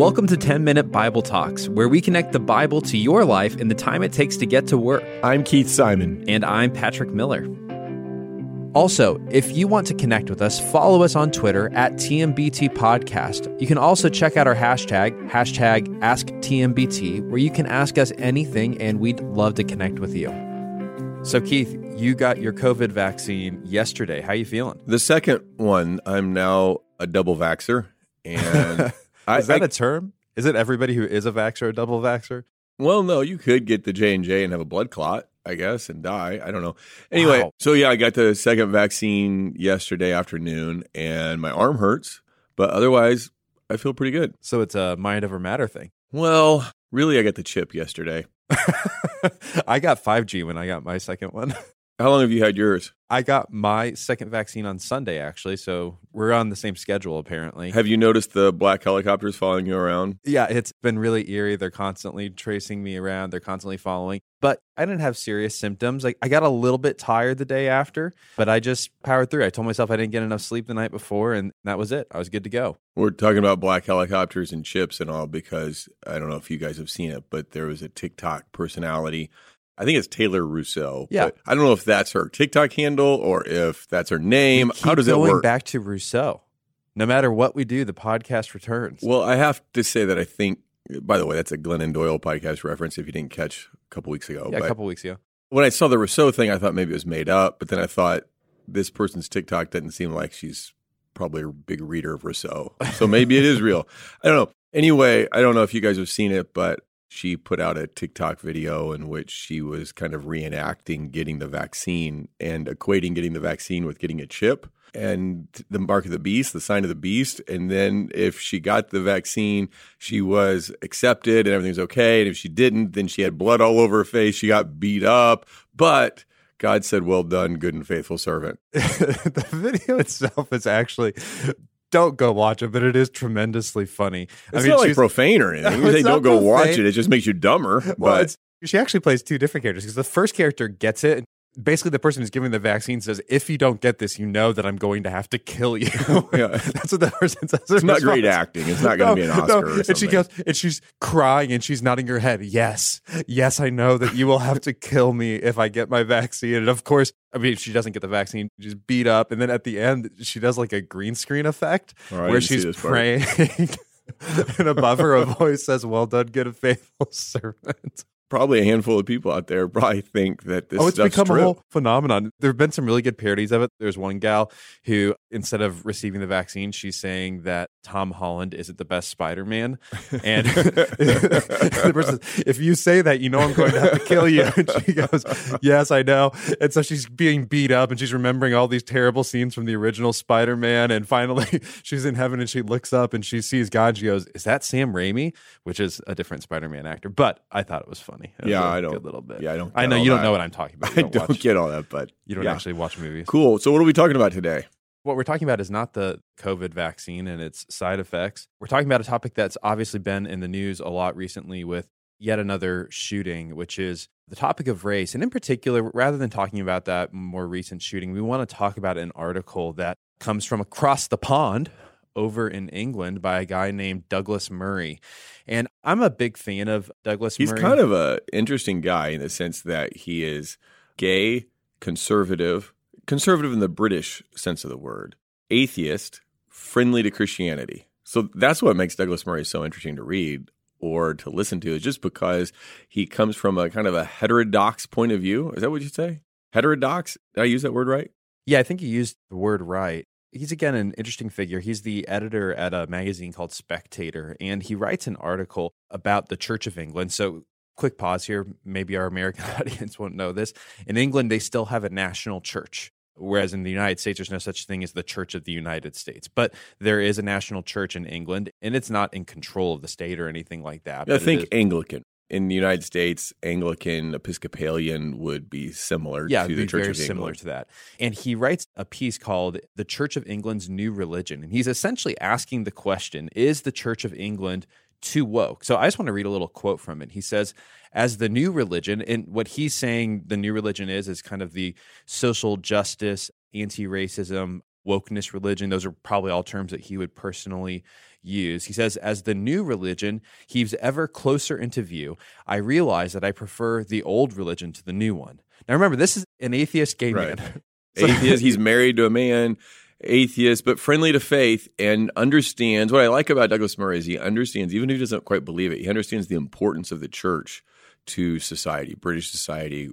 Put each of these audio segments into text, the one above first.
Welcome to 10 Minute Bible Talks, where we connect the Bible to your life in the time it takes to get to work. I'm Keith Simon. And I'm Patrick Miller. Also, if you want to connect with us, follow us on Twitter at TMBT Podcast. You can also check out our hashtag, hashtag AskTMBT, where you can ask us anything and we'd love to connect with you. So, Keith, you got your COVID vaccine yesterday. How are you feeling? The second one, I'm now a double vaxer. And is that I, a term? Is it everybody who is a vaxer a double vaxer? Well, no, you could get the J and J and have a blood clot, I guess, and die. I don't know. Anyway, wow. so yeah, I got the second vaccine yesterday afternoon, and my arm hurts, but otherwise, I feel pretty good. So it's a mind over matter thing. Well, really, I got the chip yesterday. I got 5G when I got my second one. How long have you had yours? I got my second vaccine on Sunday, actually. So we're on the same schedule, apparently. Have you noticed the black helicopters following you around? Yeah, it's been really eerie. They're constantly tracing me around, they're constantly following. But I didn't have serious symptoms. Like I got a little bit tired the day after, but I just powered through. I told myself I didn't get enough sleep the night before, and that was it. I was good to go. We're talking about black helicopters and chips and all because I don't know if you guys have seen it, but there was a TikTok personality I think it's Taylor Russo. Yeah. I don't know if that's her TikTok handle or if that's her name. How does it work? Going back to Rousseau. No matter what we do, the podcast returns. Well, I have to say that I think. By the way, that's a Glennon Doyle podcast reference. If you didn't catch a couple weeks ago, yeah, but a couple weeks ago. When I saw the Rousseau thing, I thought maybe it was made up. But then I thought this person's TikTok doesn't seem like she's probably a big reader of Rousseau, so maybe it is real. I don't know. Anyway, I don't know if you guys have seen it, but she put out a TikTok video in which she was kind of reenacting getting the vaccine and equating getting the vaccine with getting a chip and the mark of the beast, the sign of the beast. And then if she got the vaccine, she was accepted and everything's okay. And if she didn't, then she had blood all over her face. She got beat up. But God said, Well done, good and faithful servant. the video itself is actually don't go watch it, but it is tremendously funny. It's I mean, not like profane or anything. You say don't go profane. watch it; it just makes you dumber. Well, but she actually plays two different characters because the first character gets it basically the person who's giving the vaccine says, "If you don't get this, you know that I'm going to have to kill you." yeah. That's what the person says. It's not great acting. It's not going to no, be an Oscar. No. And she goes, and she's crying and she's nodding her head. Yes, yes, I know that you will have to kill me if I get my vaccine. And of course, I mean, she doesn't get the vaccine. She's beat up, and then at the end, she does like a green screen effect oh, right, where she's praying. and above her, a voice says, "Well done, good and faithful servant." Probably a handful of people out there probably think that this. Oh, it's become true. a whole phenomenon. There have been some really good parodies of it. There's one gal who, instead of receiving the vaccine, she's saying that Tom Holland isn't the best Spider-Man, and the person "If you say that, you know I'm going to have to kill you." And she goes, "Yes, I know." And so she's being beat up, and she's remembering all these terrible scenes from the original Spider-Man. And finally, she's in heaven, and she looks up and she sees God. She goes, "Is that Sam Raimi?" Which is a different Spider-Man actor, but I thought it was funny yeah, I don't. A little bit. Yeah, I don't. I know you don't know what I'm talking about. I don't watch, get all that, but you don't yeah. actually watch movies. Cool. So, what are we talking about today? What we're talking about is not the COVID vaccine and its side effects. We're talking about a topic that's obviously been in the news a lot recently with yet another shooting, which is the topic of race. And in particular, rather than talking about that more recent shooting, we want to talk about an article that comes from across the pond over in England by a guy named Douglas Murray. And I'm a big fan of Douglas He's Murray. kind of an interesting guy in the sense that he is gay, conservative, conservative in the British sense of the word, atheist, friendly to Christianity. So that's what makes Douglas Murray so interesting to read or to listen to is just because he comes from a kind of a heterodox point of view. Is that what you say? Heterodox? Did I use that word right? Yeah, I think you used the word right he's again an interesting figure. He's the editor at a magazine called Spectator, and he writes an article about the Church of England. So, quick pause here. Maybe our American audience won't know this. In England, they still have a national church. Whereas in the United States, there's no such thing as the Church of the United States. But there is a national church in England, and it's not in control of the state or anything like that. I think Anglican in the United States, Anglican, Episcopalian would be similar yeah, to the Church very of England. similar to that. And he writes a piece called "The Church of England's New Religion," and he's essentially asking the question: Is the Church of England too woke? So I just want to read a little quote from it. He says, "As the new religion, and what he's saying the new religion is is kind of the social justice, anti-racism, wokeness religion. Those are probably all terms that he would personally use. He says, as the new religion heaves ever closer into view, I realize that I prefer the old religion to the new one. Now, remember, this is an atheist gay Right. man. atheist. He's married to a man, atheist, but friendly to faith and understands. What I like about Douglas Murray is he understands, even if he doesn't quite believe it, he understands the importance of the church to society, British society,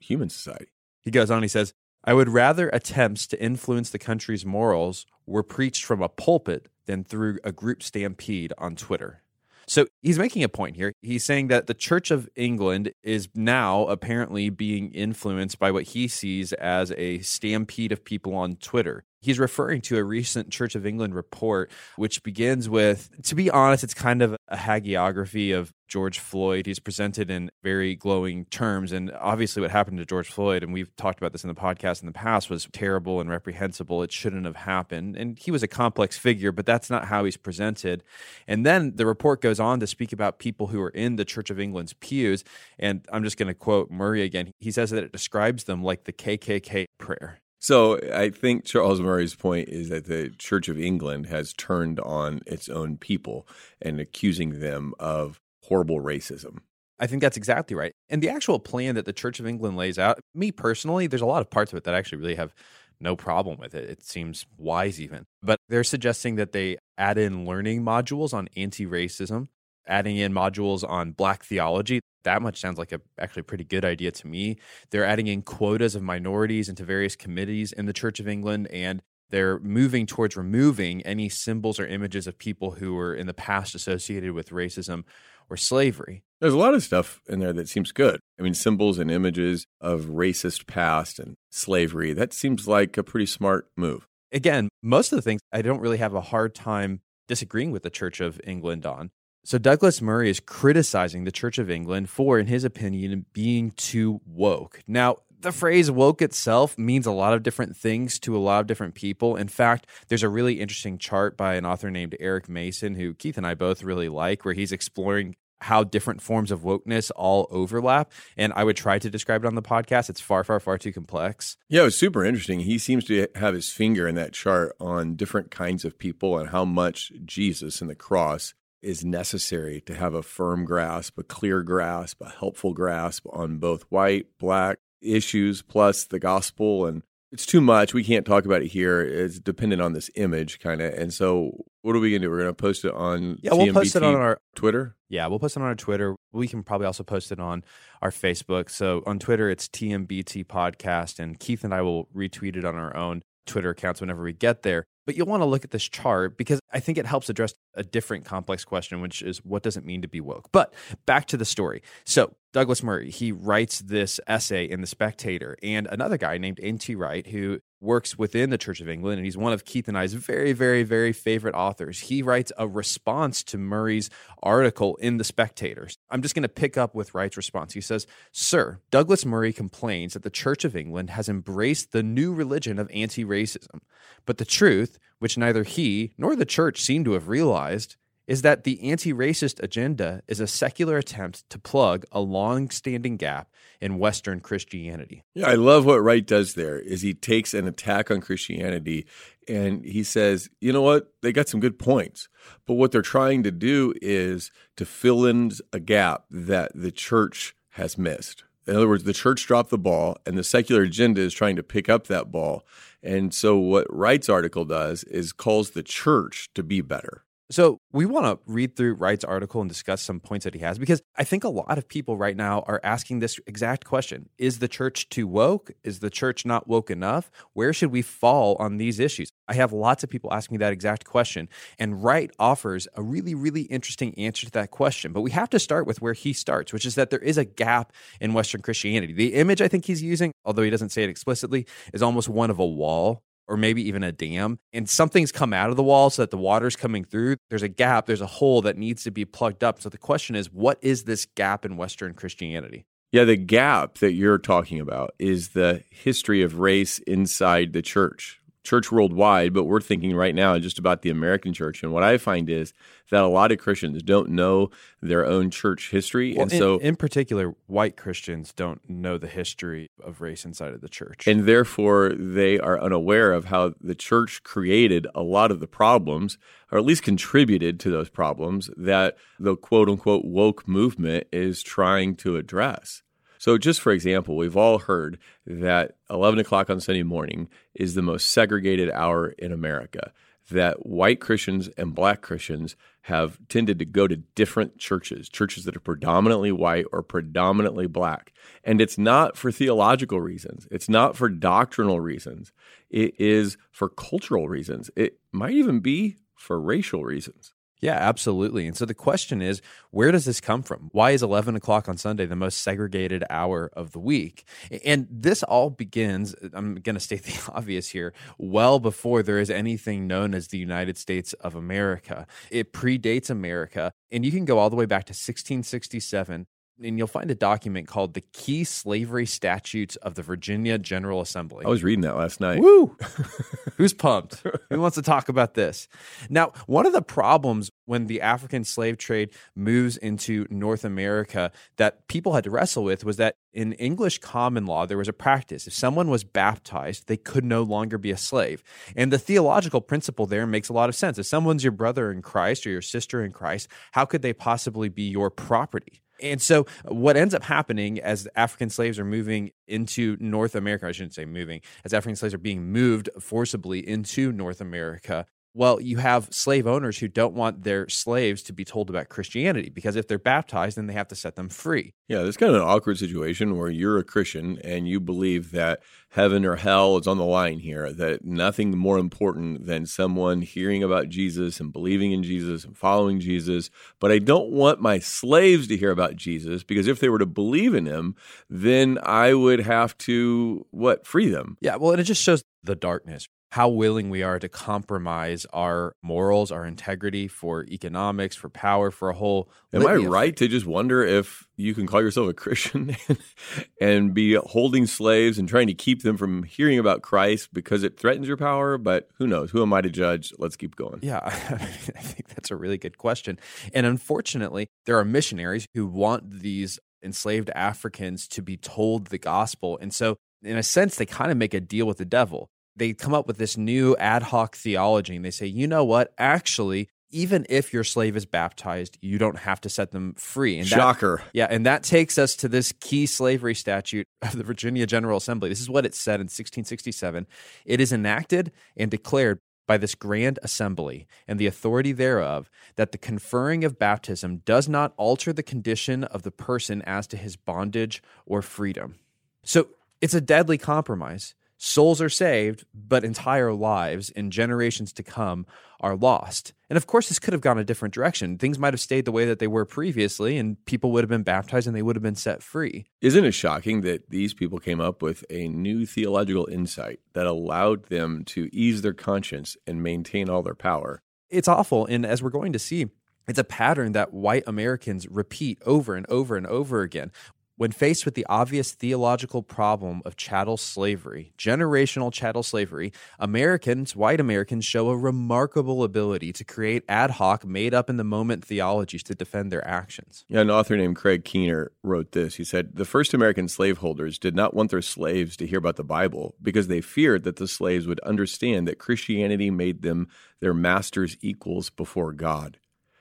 human society. He goes on, he says, I would rather attempts to influence the country's morals were preached from a pulpit than through a group stampede on Twitter. So he's making a point here. He's saying that the Church of England is now apparently being influenced by what he sees as a stampede of people on Twitter. He's referring to a recent Church of England report, which begins with, to be honest, it's kind of a hagiography of George Floyd. He's presented in very glowing terms. And obviously, what happened to George Floyd, and we've talked about this in the podcast in the past, was terrible and reprehensible. It shouldn't have happened. And he was a complex figure, but that's not how he's presented. And then the report goes on to speak about people who are in the Church of England's pews. And I'm just going to quote Murray again. He says that it describes them like the KKK prayer. So I think Charles Murray's point is that the Church of England has turned on its own people and accusing them of horrible racism. I think that's exactly right. And the actual plan that the Church of England lays out, me personally, there's a lot of parts of it that I actually really have no problem with it. It seems wise even. But they're suggesting that they add in learning modules on anti racism, adding in modules on black theology. That much sounds like a actually pretty good idea to me. They're adding in quotas of minorities into various committees in the Church of England and they're moving towards removing any symbols or images of people who were in the past associated with racism or slavery. There's a lot of stuff in there that seems good. I mean, symbols and images of racist past and slavery. That seems like a pretty smart move. Again, most of the things I don't really have a hard time disagreeing with the Church of England on. So Douglas Murray is criticizing the Church of England for, in his opinion, being too woke. Now, the phrase woke itself means a lot of different things to a lot of different people. In fact, there's a really interesting chart by an author named Eric Mason, who Keith and I both really like, where he's exploring how different forms of wokeness all overlap. And I would try to describe it on the podcast. It's far, far, far too complex. Yeah, it was super interesting. He seems to have his finger in that chart on different kinds of people and how much Jesus and the cross is necessary to have a firm grasp, a clear grasp, a helpful grasp on both white, black issues, plus the gospel. And it's too much. We can't talk about it here. It's dependent on this image, kind of. And so, what are we going to do? We're going to post it on Yeah, we'll post it on our Twitter. Yeah, we'll post it on our Twitter. We can probably also post it on our Facebook. So on Twitter, it's TMBT Podcast, and Keith and I will retweet it on our own Twitter accounts whenever we get there. But you'll want to look at this chart because I think it helps address a different complex question, which is what does it mean to be woke? But back to the story. So Douglas Murray, he writes this essay in The Spectator, and another guy named N.T. Wright, who works within the Church of England, and he's one of Keith and I's very, very, very favorite authors. He writes a response to Murray's article in The Spectator. I'm just going to pick up with Wright's response. He says, Sir, Douglas Murray complains that the Church of England has embraced the new religion of anti racism. But the truth, which neither he nor the church seem to have realized, is that the anti racist agenda is a secular attempt to plug a long standing gap in Western Christianity. Yeah, I love what Wright does there is he takes an attack on Christianity and he says, you know what? They got some good points. But what they're trying to do is to fill in a gap that the church has missed. In other words, the church dropped the ball and the secular agenda is trying to pick up that ball. And so what Wright's article does is calls the church to be better. So we want to read through Wright's article and discuss some points that he has because I think a lot of people right now are asking this exact question. Is the church too woke? Is the church not woke enough? Where should we fall on these issues? I have lots of people asking me that exact question. And Wright offers a really, really interesting answer to that question. But we have to start with where he starts, which is that there is a gap in Western Christianity. The image I think he's using, although he doesn't say it explicitly, is almost one of a wall or maybe even a dam, and something's come out of the wall so that the water's coming through. There's a gap, there's a hole that needs to be plugged up. So the question is, what is this gap in Western Christianity? Yeah, the gap that you're talking about is the history of race inside the church. Church worldwide, but we're thinking right now just about the American church. And what I find is that a lot of Christians don't know their own church history. Well, and in, so, in particular, white Christians don't know the history of race inside of the church. and therefore, they are unaware of how the church created a lot of the problems, or at least contributed to those problems that the quote unquote woke movement is trying to address. So, just for example, we've all heard that 11 o'clock on Sunday morning is the most segregated hour in America, that white Christians and black Christians have tended to go to different churches, churches that are predominantly white or predominantly black. And it's not for theological reasons, it's not for doctrinal reasons, it is for cultural reasons. It might even be for racial reasons. Yeah, absolutely. And so the question is, where does this come from? Why is 11 o'clock on Sunday the most segregated hour of the week? And this all begins, I'm going to state the obvious here, well before there is anything known as the United States of America. It predates America. And you can go all the way back to 1667 and you'll find a document called the Key Slavery Statutes of the Virginia General Assembly. I was reading that last night. Woo! Who's pumped? Who wants to talk about this? Now, one of the problems when the African slave trade moves into North America that people had to wrestle with was that in English common law, there was a practice. If someone was baptized, they could no longer be a slave. And the theological principle there makes a lot of sense. If someone's your brother in Christ or your sister in Christ, how could they possibly be your property? And so, uh, what ends up happening as African slaves are moving into North America, I shouldn't say moving, as African slaves are being moved forcibly into North America, well, you have slave owners who don't want their slaves to be told about Christianity because if they're baptized, then they have to set them free. Yeah, it's kind of an awkward situation where you're a Christian and you believe that heaven or hell is on the line here, that nothing more important than someone hearing about Jesus and believing in Jesus and following Jesus. But I don't want my slaves to hear about Jesus because if they were to believe in him, then I would have to, what, free them. Yeah, well, and it just shows the darkness how willing we are to compromise our morals, our integrity for economics, for power, for a whole. Am I right to just wonder if you can call yourself a Christian and be holding slaves and trying to keep them from hearing about Christ because it threatens your power? But who knows? Who am I to judge? Let's keep going. Yeah, I think that's a really good question. And unfortunately, there are missionaries who want these enslaved Africans to be told the gospel. And so, in a sense, they kind of make a deal with the devil. They come up with this new ad hoc theology and they say, you know what? Actually, even if your slave is baptized, you don't have to set them free. And that- Shocker. yeah, and that takes us to this key slavery statute of the Virginia General Assembly. This is what it said in 1667. It is enacted and declared by this grand assembly and the authority thereof that the conferring of baptism does not alter the condition of the person as to his bondage or freedom. So it's a deadly compromise. Souls are saved, but entire lives and generations to come are lost. And of course, this could have gone a different direction. Things might have stayed the way that they were previously, and people would have been baptized and they would have been set free. Isn't it shocking that these people came up with a new theological insight that allowed them to ease their conscience and maintain all their power? It's awful. And as we're going to see, it's a pattern that white Americans repeat over and over and over again. When faced with the obvious theological problem of chattel slavery, generational chattel slavery, Americans, white Americans, show a remarkable ability to create ad hoc, made up in the moment theologies to defend their actions. Yeah, an author named Craig Keener wrote this. He said, The first American slaveholders did not want their slaves to hear about the Bible because they feared that the slaves would understand that Christianity made them their masters' equals before God.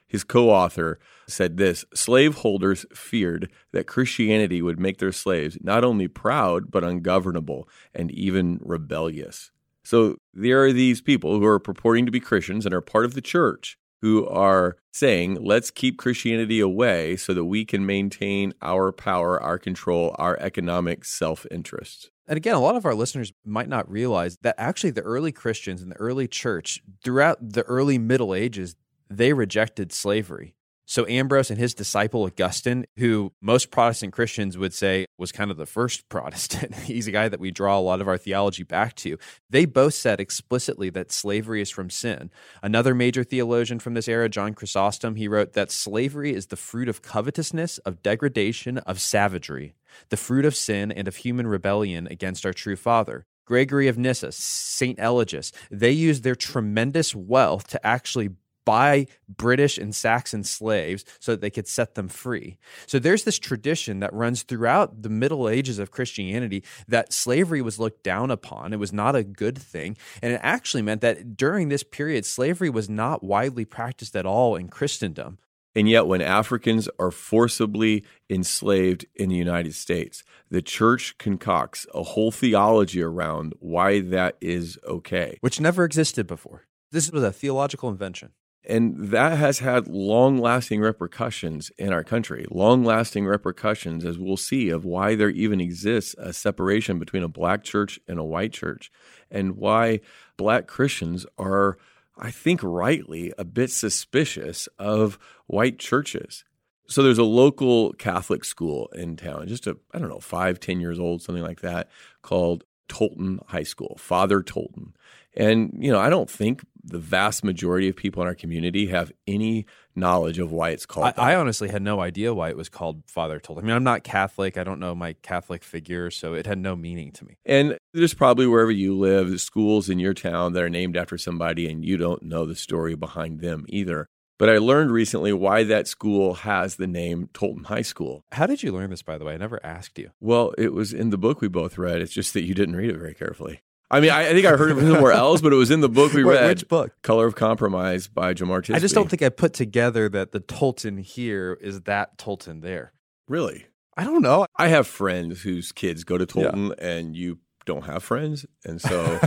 His co author said this slaveholders feared that Christianity would make their slaves not only proud, but ungovernable and even rebellious. So there are these people who are purporting to be Christians and are part of the church who are saying, let's keep Christianity away so that we can maintain our power, our control, our economic self interest. And again, a lot of our listeners might not realize that actually the early Christians and the early church, throughout the early Middle Ages, they rejected slavery. So Ambrose and his disciple Augustine, who most Protestant Christians would say was kind of the first Protestant, he's a guy that we draw a lot of our theology back to. They both said explicitly that slavery is from sin. Another major theologian from this era, John Chrysostom, he wrote that slavery is the fruit of covetousness, of degradation, of savagery, the fruit of sin and of human rebellion against our true Father. Gregory of Nyssa, St. Eligius, they used their tremendous wealth to actually buy British and Saxon slaves so that they could set them free. So there's this tradition that runs throughout the Middle Ages of Christianity that slavery was looked down upon. It was not a good thing. And it actually meant that during this period, slavery was not widely practiced at all in Christendom. And yet, when Africans are forcibly enslaved in the United States, the church concocts a whole theology around why that is okay. Which never existed before. This was a theological invention. And that has had long lasting repercussions in our country, long lasting repercussions, as we'll see, of why there even exists a separation between a black church and a white church, and why black Christians are, I think, rightly a bit suspicious of white churches. So there's a local Catholic school in town, just a, I don't know, five, ten years old, something like that, called Tolton High School, Father Tolton. And, you know, I don't think the vast majority of people in our community have any knowledge of why it's called. I, I, honestly had no idea why it was called Father Told. I mean, I'm not Catholic. I don't know my Catholic figure, so it had no meaning to me. And there's probably wherever you live, schools in your town that are named after somebody, and you don't know the story behind them either. But I learned recently why that school has the name Tolton High School. How did you learn this, by the way? I never asked you. Well, it was in the book we both read. It's just that you didn't read it very carefully. I mean, I, I, think I heard it somewhere else, but it was in the book we read. Which book? Color of Compromise by Jemar Tisby. I just don't think I put together that the Tolton here is that Tolton there. Really? I don't know. I have friends whose kids go to Tolton, yeah. and you don't have friends, and so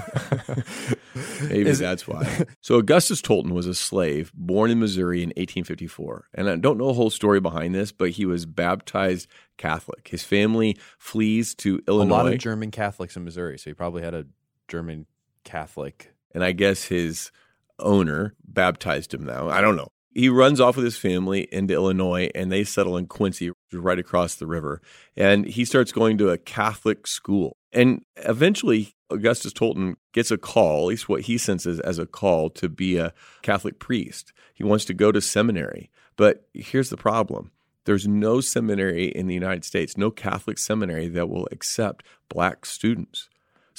maybe that's why. So Augustus Tolton was a slave born in Missouri in 1854, and I don't know the whole story behind this, but he was baptized Catholic. His family flees to Illinois. A lot of German Catholics in Missouri, so he probably had a German Catholic. And I guess his owner baptized him now. I don't know. He runs off with his family into Illinois and they settle in Quincy, right across the river. And he starts going to a Catholic school. And eventually, Augustus Tolton gets a call, at least what he senses as a call, to be a Catholic priest. He wants to go to seminary. But here's the problem there's no seminary in the United States, no Catholic seminary that will accept black students.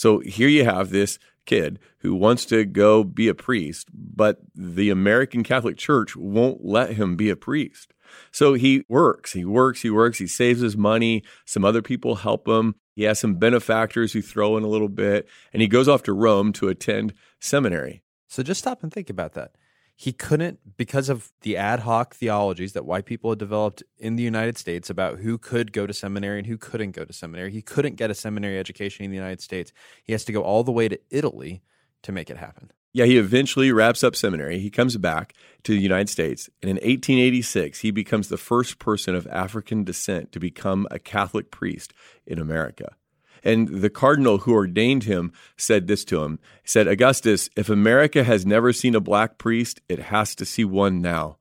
So here you have this kid who wants to go be a priest, but the American Catholic Church won't let him be a priest. So he works, he works, he works, he saves his money. Some other people help him. He has some benefactors who throw in a little bit, and he goes off to Rome to attend seminary. So just stop and think about that he couldn't because of the ad hoc theologies that white people had developed in the United States about who could go to seminary and who couldn't go to seminary. He couldn't get a seminary education in the United States. He has to go all the way to Italy to make it happen. Yeah, he eventually wraps up seminary. He comes back to the United States, and in 1886, he becomes the first person of African descent to become a Catholic priest in America. And the cardinal who ordained him said this to him. He said, Augustus, if America has never seen a black priest, it has to see one now.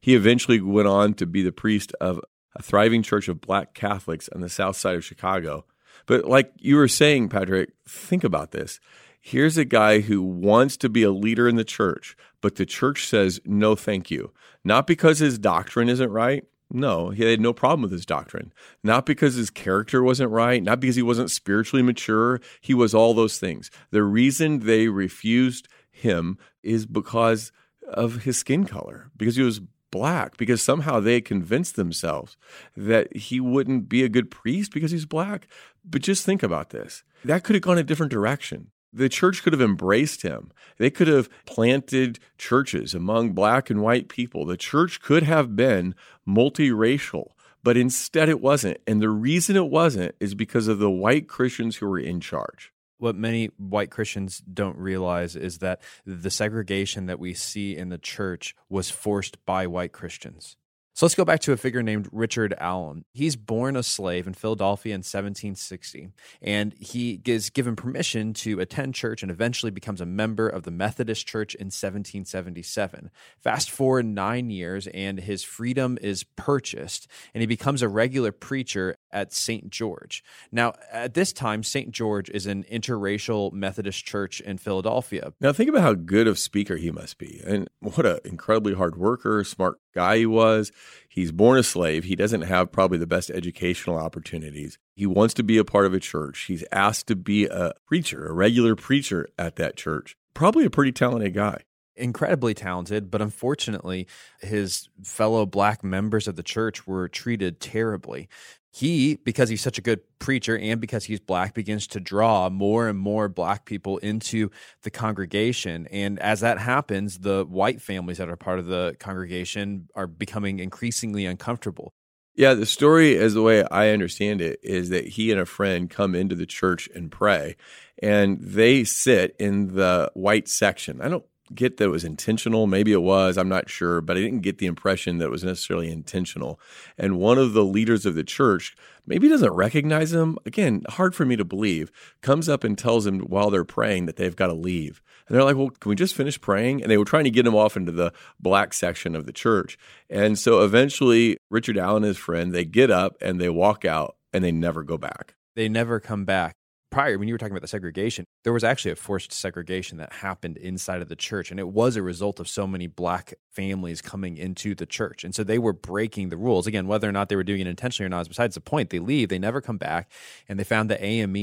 He eventually went on to be the priest of a thriving church of black Catholics on the south side of Chicago. But like you were saying, Patrick, think about this. Here's a guy who wants to be a leader in the church, but the church says, no, thank you. Not because his doctrine isn't right, no, he had no problem with his doctrine. Not because his character wasn't right, not because he wasn't spiritually mature. He was all those things. The reason they refused him is because of his skin color, because he was black, because somehow they convinced themselves that he wouldn't be a good priest because he's black. But just think about this that could have gone a different direction. The church could have embraced him. They could have planted churches among black and white people. The church could have been multiracial, but instead it wasn't. And the reason it wasn't is because of the white Christians who were in charge. What many white Christians don't realize is that the segregation that we see in the church was forced by white Christians. So let's go back to a figure named Richard Allen. He's born a slave in Philadelphia in 1760, and he is given permission to attend church and eventually becomes a member of the Methodist Church in 1777. Fast forward nine years, and his freedom is purchased, and he becomes a regular preacher at St. George. Now, at this time, St. George is an interracial Methodist church in Philadelphia. Now, think about how good of speaker he must be, and what an incredibly hard worker, smart guy he was. He's born a slave. He doesn't have probably the best educational opportunities. He wants to be a part of a church. He's asked to be a preacher, a regular preacher at that church. Probably a pretty talented guy incredibly talented, but unfortunately, his fellow black members of the church were treated terribly he, because he's such a good preacher and because he's black, begins to draw more and more black people into the congregation. And as that happens, the white families that are part of the congregation are becoming increasingly uncomfortable. Yeah, the story, as the way I understand it, is that he and a friend come into the church and pray, and they sit in the white section. I don't get that it was intentional. Maybe it was, I'm not sure, but I didn't get the impression that it was necessarily intentional. And one of the leaders of the church maybe doesn't recognize him. Again, hard for me to believe. Comes up and tells him while they're praying that they've got to leave. And they're like, well, can we just finish praying? And they were trying to get him off into the black section of the church. And so eventually, Richard Allen and his friend, they get up and they walk out and they never go back. They never come back prior when you were talking about the segregation there was actually a forced segregation that happened inside of the church and it was a result of so many black families coming into the church. And so they were breaking the rules. Again whether or not they were doing it intentionally or not is besides the point. They leave they never come back and they found the ame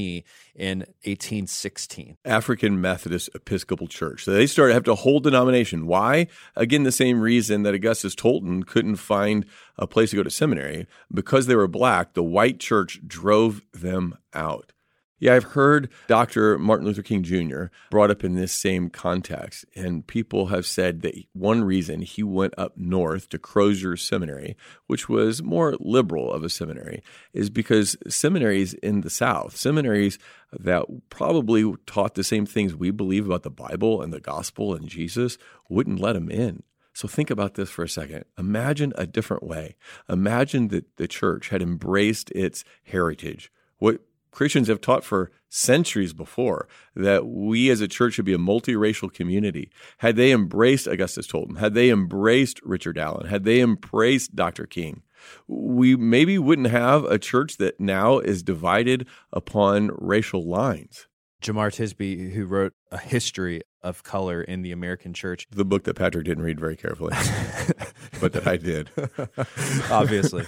in 1816 african methodist episcopal church. So they started have to hold denomination. Why? Again the same reason that augustus tolton couldn't find a place to go to seminary. Because they were black the white church drove them out yeah, I've heard Dr. Martin Luther King Jr. brought up in this same context, and people have said that one reason he went up north to Crozer Seminary, which was more liberal of a seminary, is because seminaries in the South, seminaries that probably taught the same things we believe about the Bible and the gospel and Jesus, wouldn't let him in. So think about this for a second. Imagine a different way. Imagine that the church had embraced its heritage. What Christians have taught for centuries before that we as a church should be a multiracial community. Had they embraced Augustus Tolton, had they embraced Richard Allen, had they embraced Dr. King, we maybe wouldn't have a church that now is divided upon racial lines. Jemar Tisby, who wrote a history of color in the American church. The book that Patrick didn't read very carefully, but that I did. Obviously.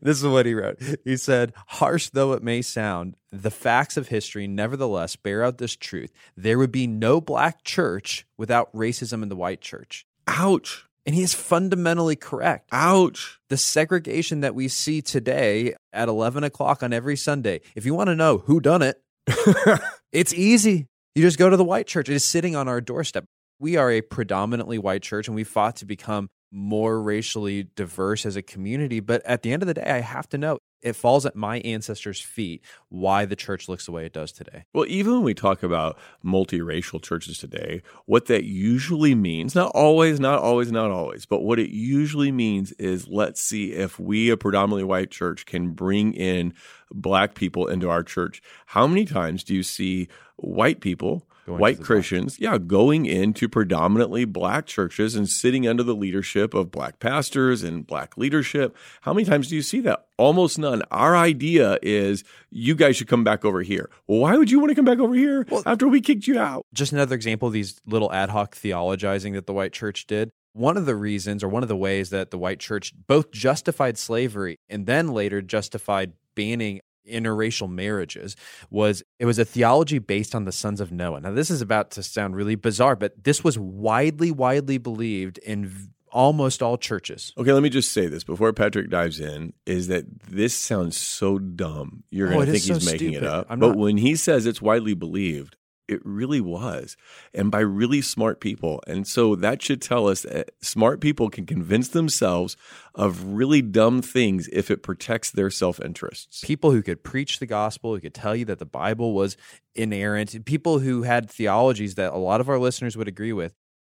this is what he wrote. He said, Harsh though it may sound, the facts of history nevertheless bear out this truth. There would be no black church without racism in the white church. Ouch. And he is fundamentally correct. Ouch. The segregation that we see today at 11 o'clock on every Sunday, if you want to know who done it, it's easy. You just go to the white church. It is sitting on our doorstep. We are a predominantly white church and we fought to become more racially diverse as a community. But at the end of the day, I have to know it falls at my ancestors' feet why the church looks the way it does today. Well, even when we talk about multiracial churches today, what that usually means, not always, not always, not always, but what it usually means is let's see if we, a predominantly white church, can bring in black people into our church. How many times do you see white people Going white Christians, yeah, going into predominantly black churches and sitting under the leadership of black pastors and black leadership. How many times do you see that? Almost none. Our idea is you guys should come back over here. Well, why would you want to come back over here well, after we kicked you out? Just another example of these little ad hoc theologizing that the white church did. One of the reasons, or one of the ways that the white church both justified slavery and then later justified banning interracial marriages was it was a theology based on the sons of Noah. Now this is about to sound really bizarre, but this was widely widely believed in almost all churches. Okay, let me just say this before Patrick dives in is that this sounds so dumb. You're oh, going to think he's so making stupid. it up. But when he says it's widely believed, it really was. And by really smart people. And so that should tell us that smart people can convince themselves of really dumb things if it protects their self interests. People who could preach the gospel, who could tell you that the Bible was inerrant, people who had theologies that a lot of our listeners would agree with.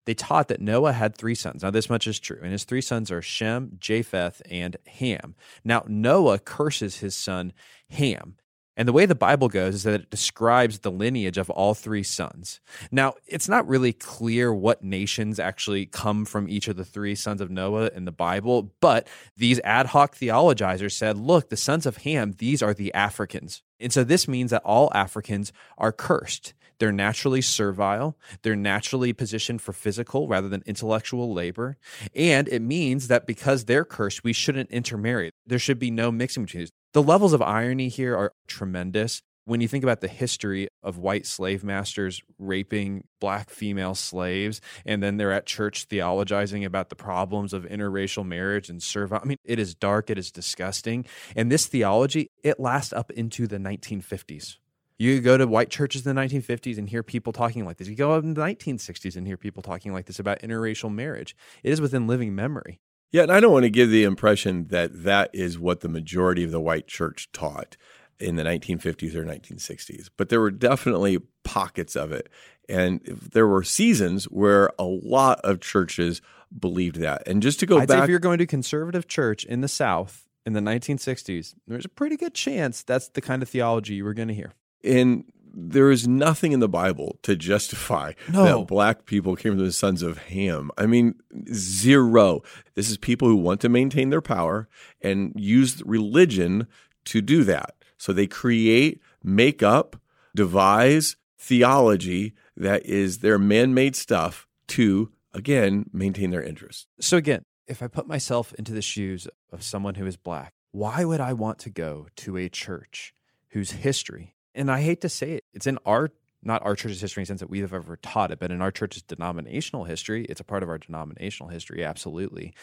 They taught that Noah had three sons. Now, this much is true. And his three sons are Shem, Japheth, and Ham. Now, Noah curses his son Ham. And the way the Bible goes is that it describes the lineage of all three sons. Now, it's not really clear what nations actually come from each of the three sons of Noah in the Bible, but these ad hoc theologizers said, look, the sons of Ham, these are the Africans. And so this means that all Africans are cursed. They're naturally servile. They're naturally positioned for physical rather than intellectual labor. And it means that because they're cursed, we shouldn't intermarry. There should be no mixing between these. The levels of irony here are tremendous when you think about the history of white slave masters raping black female slaves, and then they're at church theologizing about the problems of interracial marriage and servile, I mean, it is dark, it is disgusting. And this theology, it lasts up into the 1950s. You go to white churches in the 1950s and hear people talking like this. You go up in the 1960s and hear people talking like this about interracial marriage. It is within living memory. Yeah, and I don't want to give the impression that that is what the majority of the white church taught in the 1950s or 1960s, but there were definitely pockets of it. And there were seasons where a lot of churches believed that. And just to go I'd back, if you're going to conservative church in the South in the 1960s, there's a pretty good chance that's the kind of theology you were going to hear. And there is nothing in the Bible to justify no. that black people came from the sons of Ham. I mean, zero. This is people who want to maintain their power and use religion to do that. So they create, make up, devise theology that is their man made stuff to, again, maintain their interests. So, again, if I put myself into the shoes of someone who is black, why would I want to go to a church whose history, and I hate to say it, it's in our not our church's history in the sense that we have ever taught it, but in our church's denominational history, it's a part of our denominational history, absolutely.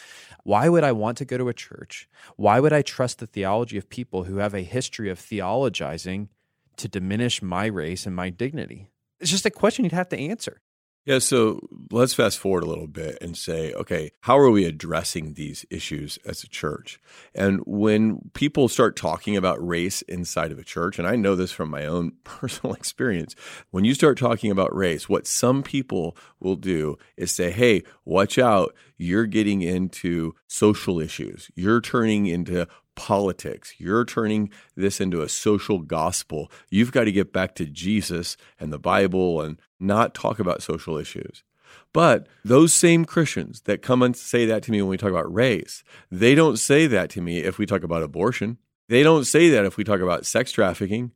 Why would I want to go to a church? Why would I trust the theology of people who have a history of theologizing to diminish my race and my dignity? It's just a question you'd have to answer. Yeah, so let's fast forward a little bit and say, okay, how are we addressing these issues as a church? And when people start talking about race inside of a church, and I know this from my own personal experience, when you start talking about race, what some people will do is say, hey, watch out, you're getting into social issues, you're turning into politics. You're turning this into a social gospel. You've got to get back to Jesus and the Bible and not talk about social issues. But those same Christians that come and say that to me when we talk about race, they don't say that to me if we talk about abortion. They don't say that if we talk about sex trafficking.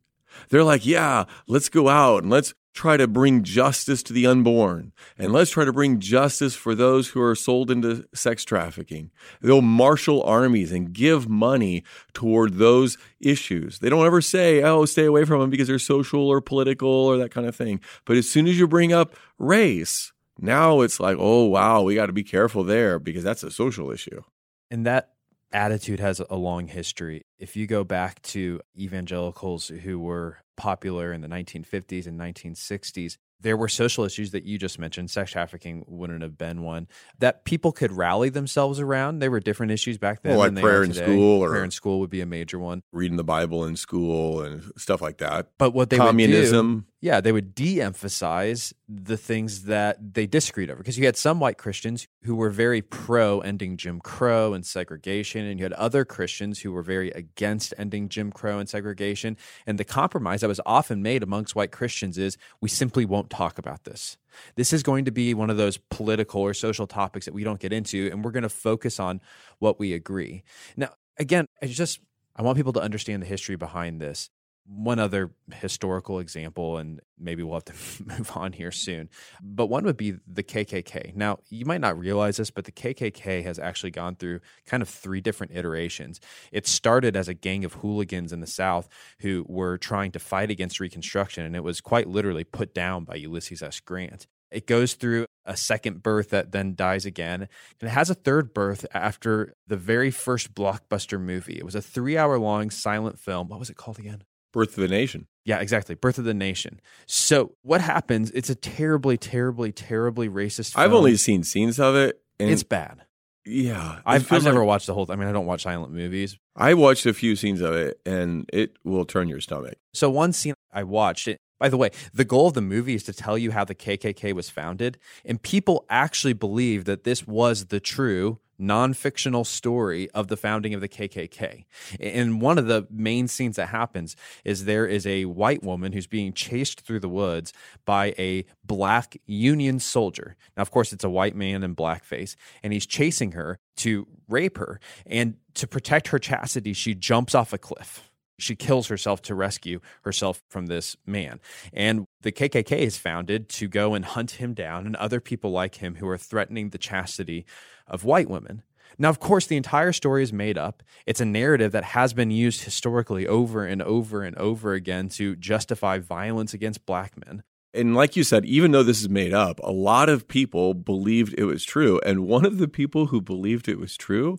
They're like, yeah, let's go out and let's try to bring justice to the unborn and let's try to bring justice for those who are sold into sex trafficking. They'll marshal armies and give money toward those issues. They don't ever say, oh, stay away from them because they're social or political or that kind of thing. But as soon as you bring up race, now it's like, oh, wow, we got to be careful there because that's a social issue. And that attitude has a long history. If you go back to evangelicals who were popular in the 1950s and 1960s, there were social issues that you just mentioned. Sex trafficking wouldn't have been one that people could rally themselves around. There were different issues back then. Well, like prayer in school, or prayer in school would be a major one. Reading the Bible in school and stuff like that. But what they communism. Yeah, they would de-emphasize the things that they disagreed over because you had some white Christians who were very pro ending Jim Crow and segregation, and you had other Christians who were very against ending Jim Crow and segregation. And the compromise that was often made amongst white Christians is we simply won't talk about this. This is going to be one of those political or social topics that we don't get into, and we're going to focus on what we agree. Now, again, I just I want people to understand the history behind this one other historical example, and maybe we'll have to move on here soon, but one would be the KKK. Now, you might not realize this, but the KKK has actually gone through kind of three different iterations. It started as a gang of hooligans in the South who were trying to fight against Reconstruction, and it was quite literally put down by Ulysses S. Grant. It goes through a second birth that then dies again. And it has a third birth after the very first blockbuster movie. It was a three hour long silent film. What was it called again? Birth of the Nation. Yeah, exactly. Birth of the Nation. So what happens? It's a terribly, terribly, terribly racist. Film. I've only seen scenes of it. it's bad. Yeah, I've, I've like, never watched the whole. I mean, I don't watch silent movies. I watched a few scenes of it, and it will turn your stomach. So one scene I watched. It, by the way, the goal of the movie is to tell you how the KKK was founded, and people actually believe that this was the true non-fictional story of the founding of the KKK. And one of the main scenes that happens is there is a white woman who's being chased through the woods by a black Union soldier. Now, of course, it's a white man in blackface, and he's chasing her to rape her. And to protect her chastity, she jumps off a cliff She kills herself to rescue herself from this man. And the KKK is founded to go and hunt him down and other people like him who are threatening the chastity of white women. Now, of course, the entire story is made up. It's a narrative that has been used historically over and over and over again to justify violence against black men. And like you said, even though this is made up, a lot of people believed it was true. And one of the people who believed it was true,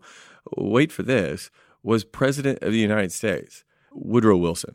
wait for this, was President of the United States, Woodrow Wilson.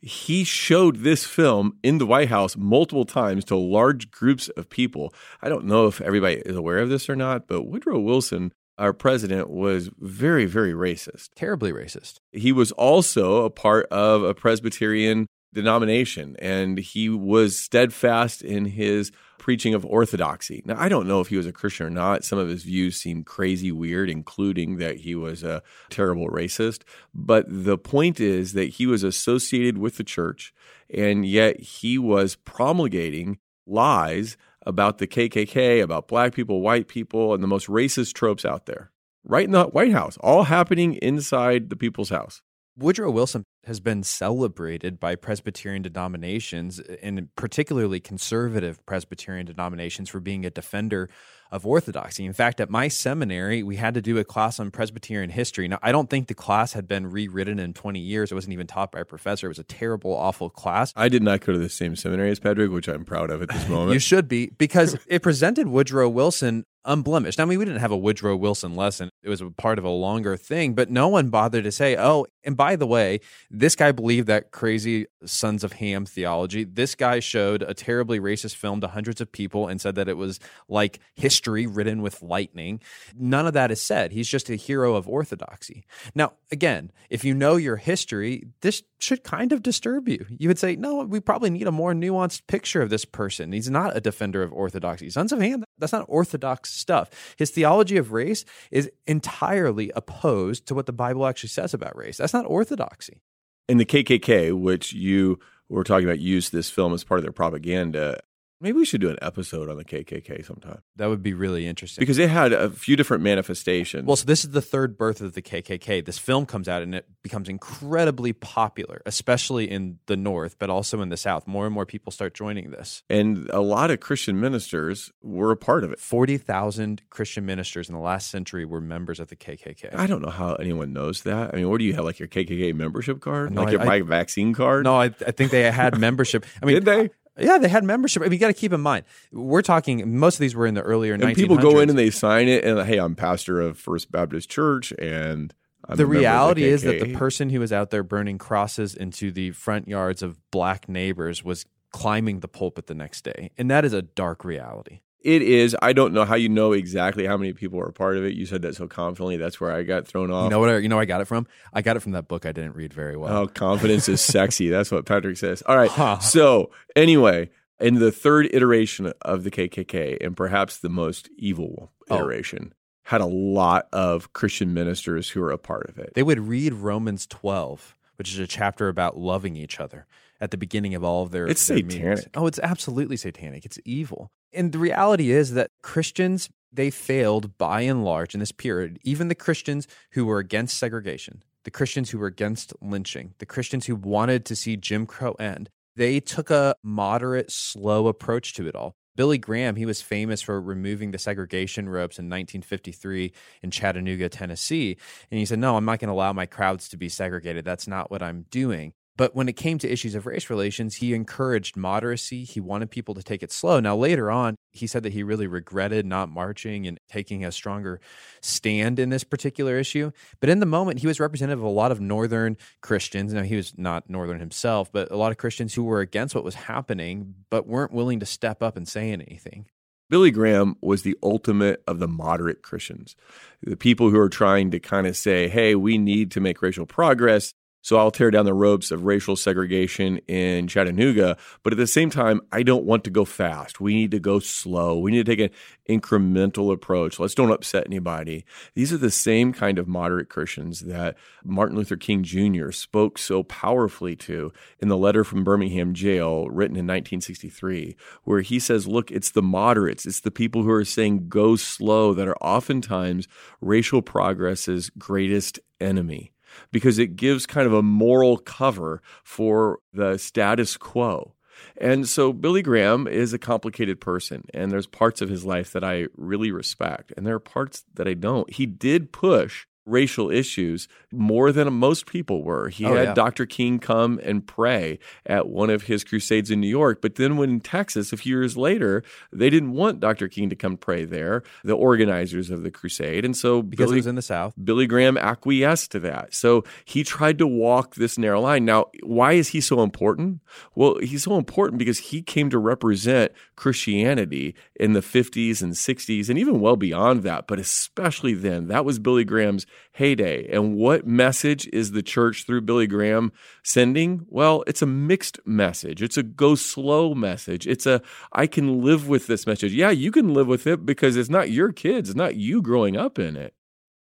He showed this film in the White House multiple times to large groups of people. I don't know if everybody is aware of this or not, but Woodrow Wilson our president was very, very racist. Terribly racist. He was also a part of a Presbyterian denomination, and he was steadfast in his preaching of orthodoxy. Now, I don't know if he was a Christian or not. Some of his views seem crazy weird, including that he was a terrible racist. But the point is that he was associated with the church, and yet he was promulgating lies about the KKK, about black people, white people, and the most racist tropes out there. Right in the White House, all happening inside the people's house. Woodrow Wilson has been celebrated by Presbyterian denominations, and particularly conservative Presbyterian denominations, for being a defender of orthodoxy. In fact, at my seminary, we had to do a class on Presbyterian history. Now, I don't think the class had been rewritten in 20 years. It wasn't even taught by a professor. It was a terrible, awful class. I did not go to the same seminary as Patrick, which I'm proud of at this moment. you should be, because it presented Woodrow Wilson unblemished. I mean, we didn't have a Woodrow Wilson lesson. It was a part of a longer thing, but no one bothered to say, oh, and by the way, this guy believed that crazy Sons of Ham theology. This guy showed a terribly racist film to hundreds of people and said that it was like history written with lightning. None of that is said. He's just a hero of orthodoxy. Now, again, if you know your history, this should kind of disturb you. You would say, no, we probably need a more nuanced picture of this person. He's not a defender of orthodoxy. Sons of Ham, that's not orthodox stuff. His theology of race is entirely opposed to what the Bible actually says about race. That's not orthodoxy. And the KKK, which you were talking about, used this film as part of their propaganda. Maybe we should do an episode on the KKK sometime. That would be really interesting. Because it had a few different manifestations. Well, so this is the third birth of the KKK. This film comes out and it becomes incredibly popular, especially in the North, but also in the South. More and more people start joining this. And a lot of Christian ministers were a part of it. 40,000 Christian ministers in the last century were members of the KKK. I don't know how anyone knows that. I mean, where do you have like your KKK membership card? No, like your I- vaccine card? No, I, I think they had membership. I mean, Did they? Yeah, they had membership. I mean, you got to keep in mind, we're talking. Most of these were in the earlier. And people go in and they sign it, and hey, I'm pastor of First Baptist Church, and I'm the a member of reality is that the person who was out there burning crosses into the front yards of black neighbors was climbing the pulpit the next day, and that is a dark reality. It is. I don't know how you know exactly how many people are a part of it. You said that so confidently. That's where I got thrown off. You know what? I, you know where I got it from? I got it from that book I didn't read very well. Oh, confidence is sexy. That's what Patrick says. All right. Huh. So, anyway, in the third iteration of the KKK, and perhaps the most evil Oh. iteration, had a lot of Christian ministers who were a part of it. They would read Romans 12, which is a chapter about loving each other at the beginning of all of their It's their meetings. satanic. Oh, it's absolutely satanic. It's evil. And the reality is that Christians they failed by and large in this period. Even the Christians who were against segregation, the Christians who were against lynching, the Christians who wanted to see Jim Crow end, they took a moderate, slow approach to it all. Billy Graham, he was famous for removing the segregation ropes in 1953 in Chattanooga, Tennessee. And he said, No, I'm not going to allow my crowds to be segregated. That's not what I'm doing. But when it came to issues of race relations, he encouraged moderacy. He wanted people to take it slow. Now, later on, he said that he really regretted not marching and taking a stronger stand in this particular issue. But in the moment, he was representative of a lot of Northern Christians. Now, he was not Northern himself, but a lot of Christians who were against what was happening, but weren't willing to step up and say anything. Billy Graham was the ultimate of the moderate Christians, the people who are trying to kind of say, hey, we need to make racial progress. So I'll tear down the ropes of racial segregation in Chattanooga. But at the same time, I don't want to go fast. We need to go slow. We need to take an incremental approach. Let's don't upset anybody. These are the same kind of moderate Christians that Martin Luther King Jr. spoke so powerfully to in the letter from Birmingham jail written in 1963, where he says, Look, it's the moderates, it's the people who are saying go slow that are oftentimes racial progress's greatest enemy. Because it gives kind of a moral cover for the status quo. And so Billy Graham is a complicated person, and there's parts of his life that I really respect, and there are parts that I don't. He did push racial issues more than most people were. He Oh, had yeah. Dr. King come and pray at one of his crusades in New York. But then when in Texas, a few years later, they didn't want Dr. King to come pray there, the organizers of the crusade. And so because Billy, it was in the South. Billy Graham acquiesced to that. So he tried to walk this narrow line. Now, why is he so important? Well, he's so important because he came to represent Christianity in the 50s and 60s and even well beyond that, but especially then. That was Billy Graham's heyday. And what message is the church through Billy Graham sending? Well, it's a mixed message. It's a go slow message. It's a I can live with this message. Yeah, you can live with it because it's not your kids, it's not you growing up in it.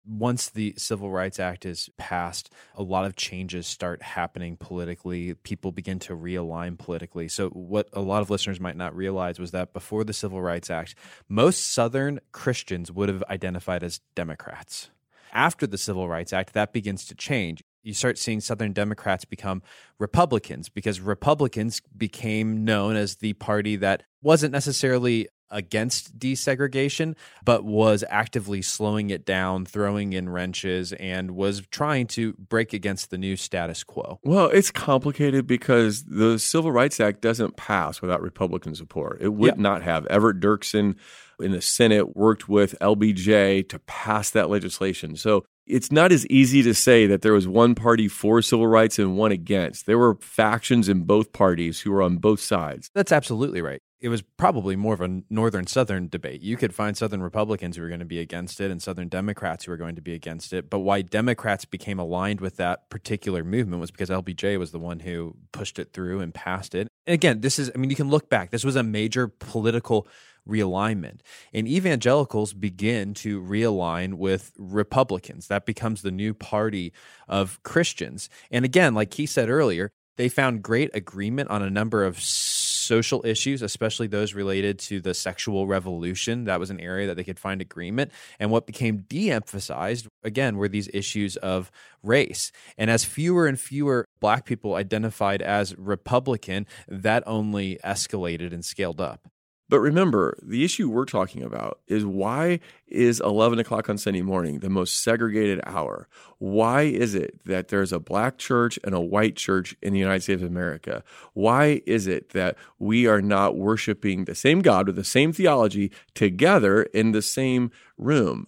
once the Civil Rights Act is passed, a lot of changes start happening politically. People begin to realign politically. So, what a lot of listeners might not realize was that before the Civil Rights Act, most Southern Christians would have identified as Democrats. After the Civil Rights Act, that begins to change. You start seeing Southern Democrats become Republicans because Republicans became known as the party that wasn't necessarily against desegregation, but was actively slowing it down, throwing in wrenches, and was trying to break against the new status quo. Well, it's complicated because the Civil Rights Act doesn't pass without Republican support. It would Yeah. not have. Everett Dirksen in the Senate worked with LBJ to pass that legislation. So it's not as easy to say that there was one party for civil rights and one against. There were factions in both parties who were on both sides. That's absolutely right. It was probably more of a northern southern debate. You could find southern Republicans who were going to be against it and southern Democrats who were going to be against it. But why Democrats became aligned with that particular movement was because LBJ was the one who pushed it through and passed it. And again, this is, I mean, you can look back. This was a major political realignment. And evangelicals begin to realign with Republicans. That becomes the new party of Christians. And again, like he said earlier, they found great agreement on a number of social issues, especially those related to the sexual revolution. That was an area that they could find agreement. And what became de emphasized, again, were these issues of race. And as fewer and fewer black people identified as Republican, that only escalated and scaled up. But remember, the issue we're talking about is why is 11 o'clock on Sunday morning the most segregated hour? Why is it that there's a black church and a white church in the United States of America? Why is it that we are not worshiping the same God with the same theology together in the same room?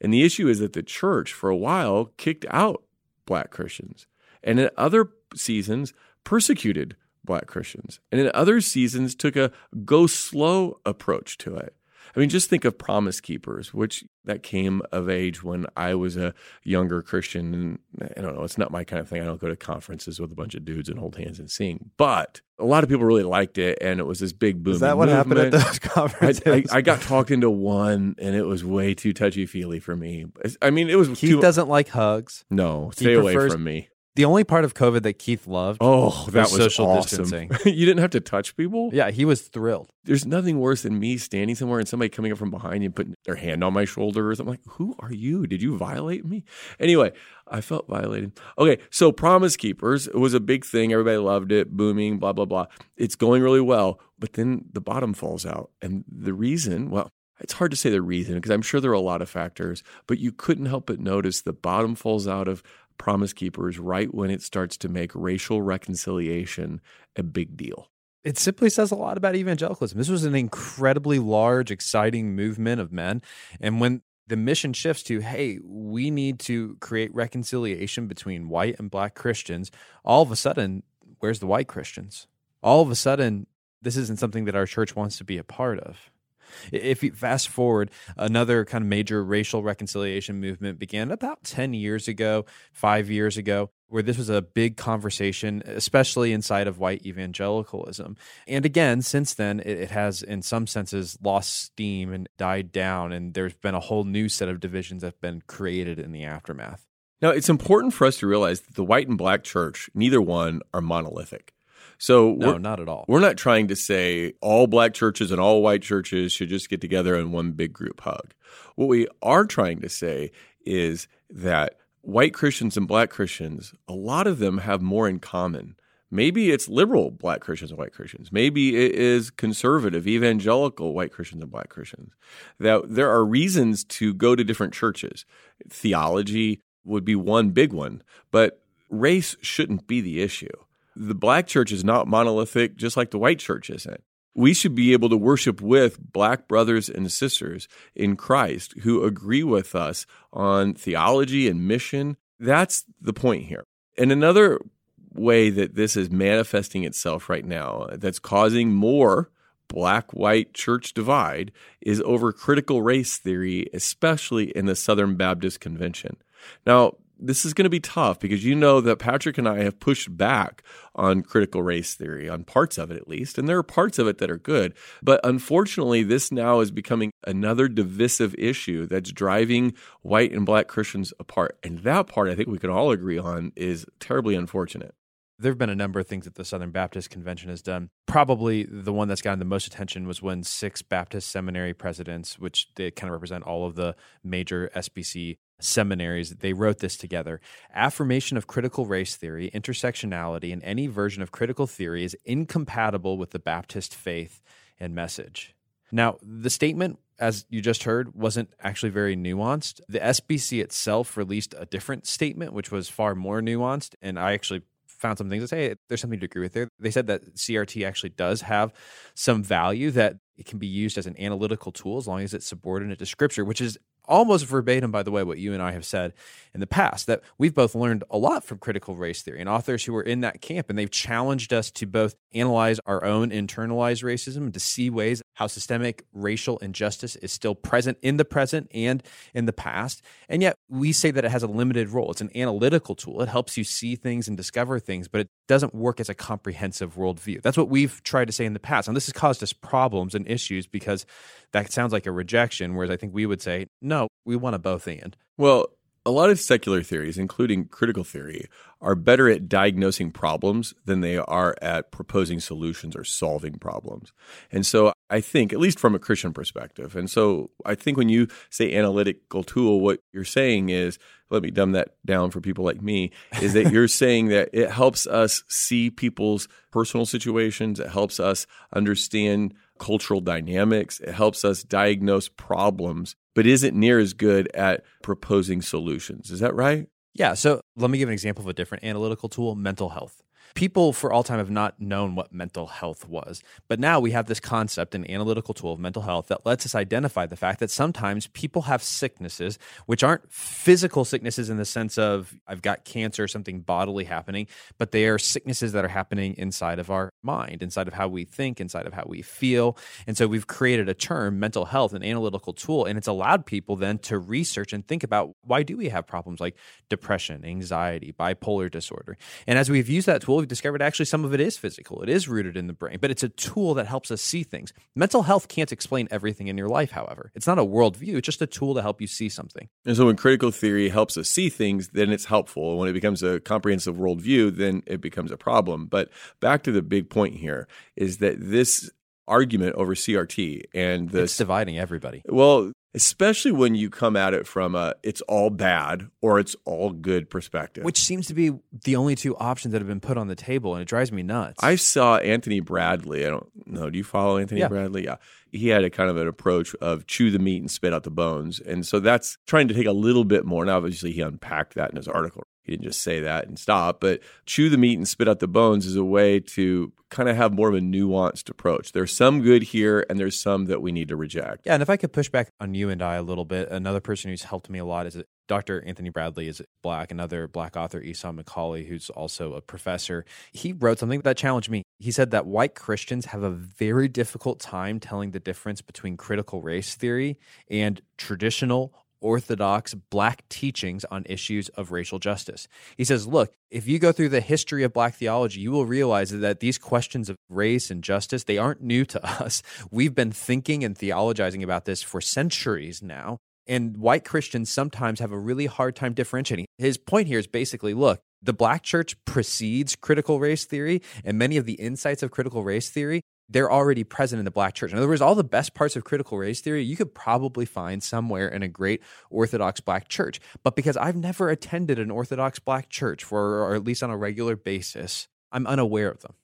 And the issue is that the church, for a while, kicked out black Christians. And in other seasons, persecuted black Christians. And in other seasons, took a go slow approach to it. I mean, just think of Promise Keepers, which that came of age when I was a younger Christian. And I don't know, it's not my kind of thing. I don't go to conferences with a bunch of dudes and hold hands and sing. But a lot of people really liked it, and it was this big boom. Is that what happened at those conferences? I, I got talked into one, and it was way too touchy feely for me. I mean, it was Keith too. doesn't like hugs. no, He stay away prefers- from me. The only part of COVID that Keith loved. Oh, that was social awesome. distancing. you didn't have to touch people. Yeah, he was thrilled. There's nothing worse than me standing somewhere and somebody coming up from behind you and putting their hand on my shoulder or something. like, who are you? Did you violate me? Anyway, I felt violated. Okay, so Promise Keepers was a big thing. Everybody loved it, booming, blah, blah, blah. It's going really well, but then the bottom falls out. And the reason, well, it's hard to say the reason because I'm sure there are a lot of factors, but you couldn't help but notice the bottom falls out of Promise Keepers right when it starts to make racial reconciliation a big deal. It simply says a lot about evangelicalism. This was an incredibly large, exciting movement of men. And when the mission shifts to, hey, we need to create reconciliation between white and black Christians, all of a sudden, where's the white Christians? All of a sudden, this isn't something that our church wants to be a part of. If you fast forward, another kind of major racial reconciliation movement began about 10 years ago, five years ago, where this was a big conversation, especially inside of white evangelicalism. And again, since then, it, it has, in some senses, lost steam and died down. And there's been a whole new set of divisions that have been created in the aftermath. Now, it's important for us to realize that the white and black church, neither one are monolithic. So No, we're, not at all. we're not trying to say all black churches and all white churches should just get together in one big group hug. What we are trying to say is that white Christians and black Christians, a lot of them have more in common. Maybe it's liberal black Christians and white Christians. Maybe it is conservative, evangelical white Christians and black Christians. That there are reasons to go to different churches. Theology would be one big one, but race shouldn't be the issue. The black church is not monolithic, just like the white church isn't. We should be able to worship with black brothers and sisters in Christ who agree with us on theology and mission. That's the point here. And another way that this is manifesting itself right now that's causing more black white church divide is over critical race theory, especially in the Southern Baptist Convention. Now, this is going to be tough because you know that Patrick and I have pushed back on critical race theory, on parts of it at least, and there are parts of it that are good. But unfortunately, this now is becoming another divisive issue that's driving white and black Christians apart. And that part I think we can all agree on is terribly unfortunate. There have been a number of things that the Southern Baptist Convention has done. Probably the one that's gotten the most attention was when six Baptist seminary presidents, which they kind of represent all of the major SBC seminaries, they wrote this together. Affirmation of critical race theory, intersectionality, and any version of critical theory is incompatible with the Baptist faith and message. Now, the statement, as you just heard, wasn't actually very nuanced. The SBC itself released a different statement, which was far more nuanced. And I actually found some things that say there's something to agree with there. They said that CRT actually does have some value that it can be used as an analytical tool as long as it's subordinate to scripture, which is almost verbatim, by the way, what you and I have said in the past that we've both learned a lot from critical race theory and authors who were in that camp. And they've challenged us to both analyze our own internalized racism and to see ways how systemic racial injustice is still present in the present and in the past. And yet we say that it has a limited role. It's an analytical tool. It helps you see things and discover things, but it doesn't work as a comprehensive worldview. That's what we've tried to say in the past. And this has caused us problems and issues because that sounds like a rejection, whereas I think we would say, no, we want a both and. Well, a lot of secular theories, including critical theory, are better at diagnosing problems than they are at proposing solutions or solving problems. And so I think, at least from a Christian perspective, and so I think when you say analytical tool, what you're saying is, let me dumb that down for people like me, is that you're saying that it helps us see people's personal situations, it helps us understand cultural dynamics, it helps us diagnose problems but isn't near as good at proposing solutions. Is that right? Yeah. So let me give an example of a different analytical tool mental health people for all time have not known what mental health was. But now we have this concept, an analytical tool of mental health that lets us identify the fact that sometimes people have sicknesses, which aren't physical sicknesses in the sense of I've got cancer or something bodily happening, but they are sicknesses that are happening inside of our mind, inside of how we think, inside of how we feel. And so we've created a term, mental health, an analytical tool, and it's allowed people then to research and think about why do we have problems like depression, anxiety, bipolar disorder. And as we've used that tool, we've discovered actually some of it is physical. It is rooted in the brain, but it's a tool that helps us see things. Mental health can't explain everything in your life, however. It's not a worldview, it's just a tool to help you see something. And so when critical theory helps us see things, then it's helpful. And When it becomes a comprehensive worldview, then it becomes a problem. But back to the big point here is that this argument over CRT and this it's dividing everybody. Well, especially when you come at it from a it's all bad or it's all good perspective. Which seems to be the only two options that have been put on the table and it drives me nuts. I saw Anthony Bradley. I don't know. Do you follow Anthony yeah. Bradley? Yeah. He had a kind of an approach of chew the meat and spit out the bones. And so that's trying to take a little bit more. Now, obviously, he unpacked that in his article. He didn't just say that and stop, but chew the meat and spit out the bones is a way to kind of have more of a nuanced approach. There's some good here and there's some that we need to reject. Yeah, and if I could push back on you and I a little bit, another person who's helped me a lot is Dr. Anthony Bradley is black, another black author, Esau McCaulley, who's also a professor. He wrote something that challenged me. He said that white Christians have a very difficult time telling the difference between critical race theory and traditional orthodox black teachings on issues of racial justice. He says, look, if you go through the history of black theology, you will realize that these questions of race and justice, they aren't new to us. We've been thinking and theologizing about this for centuries now. And white Christians sometimes have a really hard time differentiating. His point here is basically look, the black church precedes critical race theory, and many of the insights of critical race theory they're already present in the black church. In other words, all the best parts of critical race theory you could probably find somewhere in a great Orthodox black church. But because I've never attended an Orthodox black church for, or at least on a regular basis, I'm unaware of them.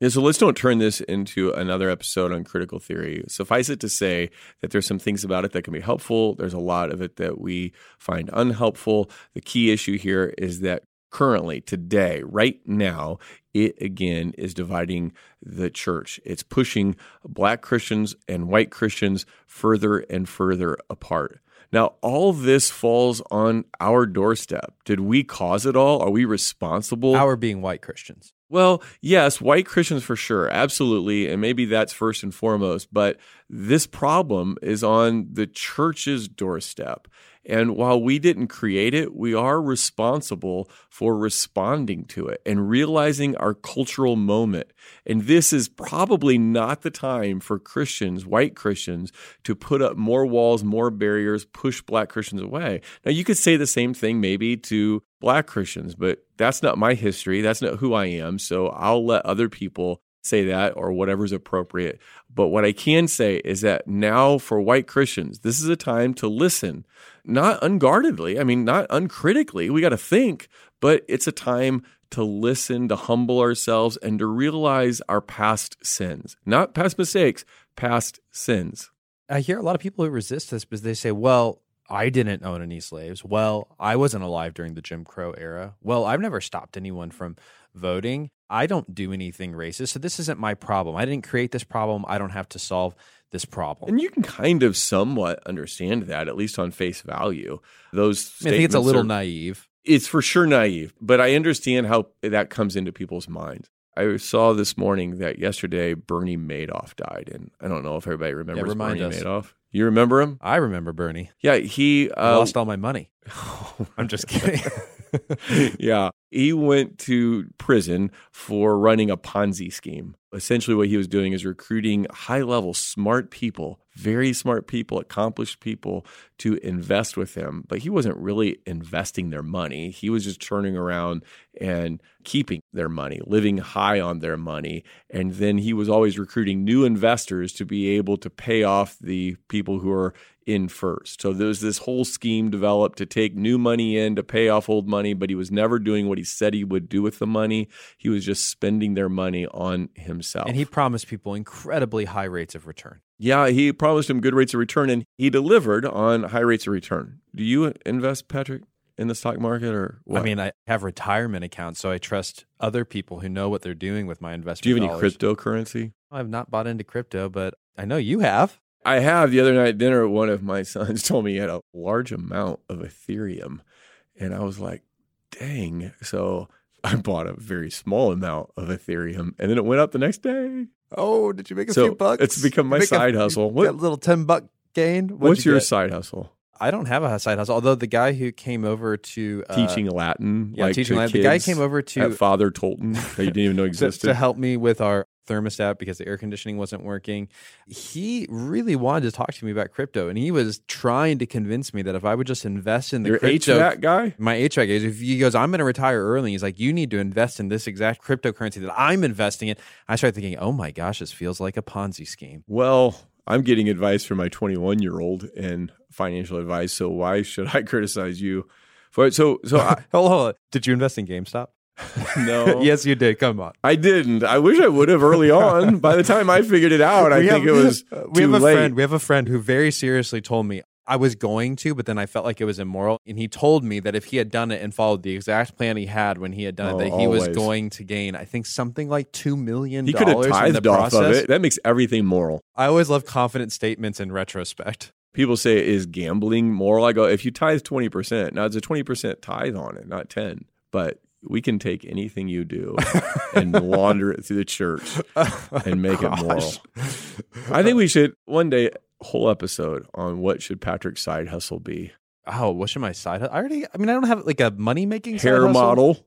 Yeah, so let's don't turn this into another episode on critical theory. Suffice it to say that there's some things about it that can be helpful. There's a lot of it that we find unhelpful. The key issue here is that currently, today, right now, it again is dividing the church. It's pushing black Christians and white Christians further and further apart. Now, all this falls on our doorstep. Did we cause it all? Are we responsible? Our being white Christians. Well, yes, white Christians for sure, absolutely. And maybe that's first and foremost. But this problem is on the church's doorstep. And while we didn't create it, we are responsible for responding to it and realizing our cultural moment. And this is probably not the time for Christians, white Christians, to put up more walls, more barriers, push black Christians away. Now, you could say the same thing maybe to black Christians, but that's not my history. That's not who I am. So I'll let other people say that or whatever's appropriate. But what I can say is that now for white Christians, this is a time to listen, not unguardedly, I mean, not uncritically. We got to think, but it's a time to listen, to humble ourselves, and to realize our past sins, not past mistakes, past sins. I hear a lot of people who resist this because they say, well, I didn't own any slaves. Well, I wasn't alive during the Jim Crow era. Well, I've never stopped anyone from voting. I don't do anything racist. So this isn't my problem. I didn't create this problem. I don't have to solve this problem. And you can kind of somewhat understand that, at least on face value. Those I, mean, I think it's a little are, naive. It's for sure naive, but I understand how that comes into people's minds. I saw this morning that yesterday Bernie Madoff died, and I don't know if everybody remembers yeah, Bernie us. Madoff. You remember him? I remember Bernie. Yeah, he uh, lost all my money. I'm just kidding. yeah, he went to prison for running a Ponzi scheme. Essentially, what he was doing is recruiting high level, smart people, very smart people, accomplished people to invest with him. But he wasn't really investing their money. He was just turning around and keeping their money, living high on their money. And then he was always recruiting new investors to be able to pay off the people who are in first. So there's this whole scheme developed to take new money in to pay off old money, but he was never doing what he said he would do with the money. He was just spending their money on himself. And he promised people incredibly high rates of return. Yeah, he promised them good rates of return and he delivered on high rates of return. Do you invest, Patrick? in the stock market or what? I mean, I have retirement accounts, so I trust other people who know what they're doing with my investment. Do you have any dollars. cryptocurrency? I've not bought into crypto, but I know you have. I have. The other night at dinner, one of my sons told me he had a large amount of Ethereum. And I was like, dang. So I bought a very small amount of Ethereum and then it went up the next day. Oh, did you make a so few bucks? It's become my side a, hustle. What little 10 buck gain? What's you your get? side hustle? I don't have a side hustle. Although the guy who came over to uh, teaching Latin, yeah, like teaching Latin. The guy came over to Father Tolton that you didn't even know existed to, to help me with our thermostat because the air conditioning wasn't working. He really wanted to talk to me about crypto, and he was trying to convince me that if I would just invest in the Your crypto, HVAC guy, my HVAC guy, if he goes, I'm going to retire early. He's like, you need to invest in this exact cryptocurrency that I'm investing in. I started thinking, oh my gosh, this feels like a Ponzi scheme. Well, I'm getting advice from my 21 year old and financial advice. So why should I criticize you for it? So, so I, hold, on. Did you invest in GameStop? no. yes, you did. Come on. I didn't. I wish I would have early on. By the time I figured it out, I we think it was we have a late. friend. We have a friend who very seriously told me I was going to, but then I felt like it was immoral. And he told me that if he had done it and followed the exact plan he had when he had done Oh, it, that he was going to gain, I think, something like two million He could have tithed off process. of it. That makes everything moral. I always love confident statements in retrospect. People say, is gambling moral? I go, if you tithe 20%, now it's a 20% tithe on it, not 10. But we can take anything you do and launder it through the church and make it moral. I think we should one day whole episode on what should Patrick's side hustle be. Oh, what should my side? I already. I mean, I don't have like a money making Hair model.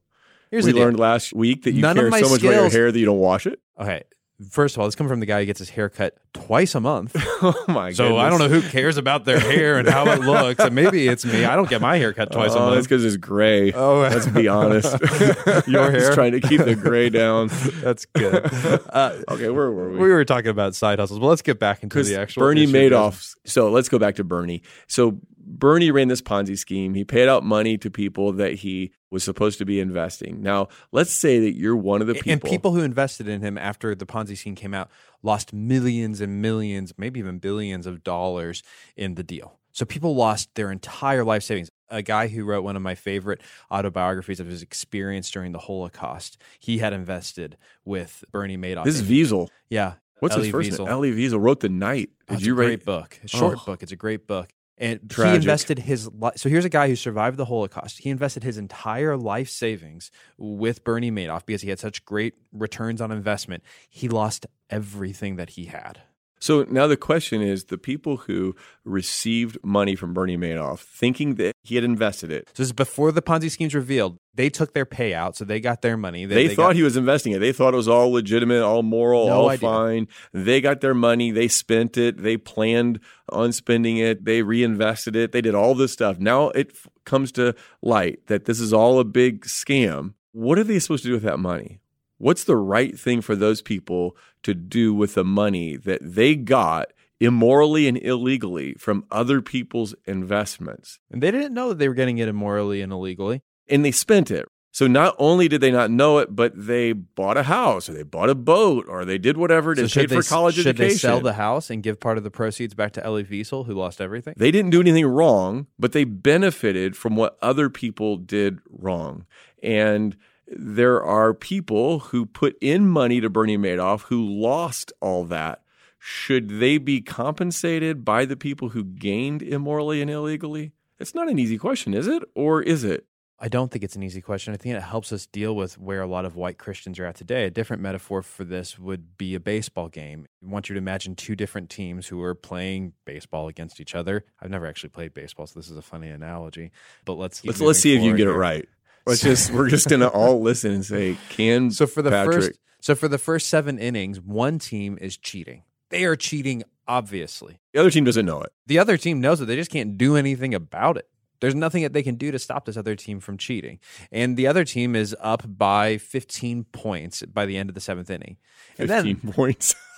Here's we learned last week that you None care so much about your hair that you don't wash it. Okay, First of all, this comes from the guy who gets his hair cut twice a month. oh my god! So I don't know who cares about their hair and how it looks. And maybe it's me. I don't get my hair cut twice oh, a month. That's because it's gray. Oh. let's be honest. Your hair? Just trying to keep the gray down. That's good. Uh, Okay, where were we? we were talking about side hustles, but let's get back into the actual Bernie issue. Madoff. So let's go back to Bernie. So Bernie ran this Ponzi scheme. He paid out money to people that he was supposed to be investing. Now, let's say that you're one of the people. And people who invested in him after the Ponzi scheme came out lost millions and millions, maybe even billions of dollars in the deal. So people lost their entire life savings. A guy who wrote one of my favorite autobiographies of his experience during the Holocaust, he had invested with Bernie Madoff. this is Wiesel. yeah. What's Elie his first Wiesel. name? Elie Wiesel wrote The Night. Oh, Did it's you a read? great book, a oh. short Oh. book. It's a great book, and he invested his. Li- so here's a guy who survived the Holocaust. He invested his entire life savings with Bernie Madoff because he had such great returns on investment. He lost everything that he had. So now the question is the people who received money from Bernie Madoff thinking that he had invested it. So this is before the Ponzi schemes revealed. They took their payout, so they got their money. They, they thought got- he was investing it. They thought it was all legitimate, all moral, No all idea. fine. They got their money. They spent it. They planned on spending it. They reinvested it. They did all this stuff. Now it f- comes to light that this is all a big scam. What are they supposed to do with that money? What's the right thing for those people to do with the money that they got immorally and illegally from other people's investments? and they didn't know that they were getting it immorally and illegally. and they spent it. So not only did they not know it, but they bought a house or they bought a boat or they did whatever to So pay for college should education. they sell the house and give part of the proceeds back to Elie Wiesel, who lost everything? They didn't do anything wrong, but they benefited from what other people did wrong. And there are people who put in money to Bernie Madoff who lost all that. Should they be compensated by the people who gained immorally and illegally? It's not an easy question, is it? Or is it? I don't think it's an easy question. I think it helps us deal with where a lot of white Christians are at today. A different metaphor for this would be a baseball game. I want you to imagine two different teams who are playing baseball against each other. I've never actually played baseball, so this is a funny analogy. But let's Let's let's see if you forward get it right. Let's just we're just gonna all listen and say, can So for the Patrick, first so for the first 7 innings, one team is cheating. They are cheating obviously. the other team doesn't know it. The other team knows it. They just can't do anything about it. There's nothing that they can do to stop this other team from cheating. And the other team is up by 15 points by the end of the seventh inning. And Fifteen then points.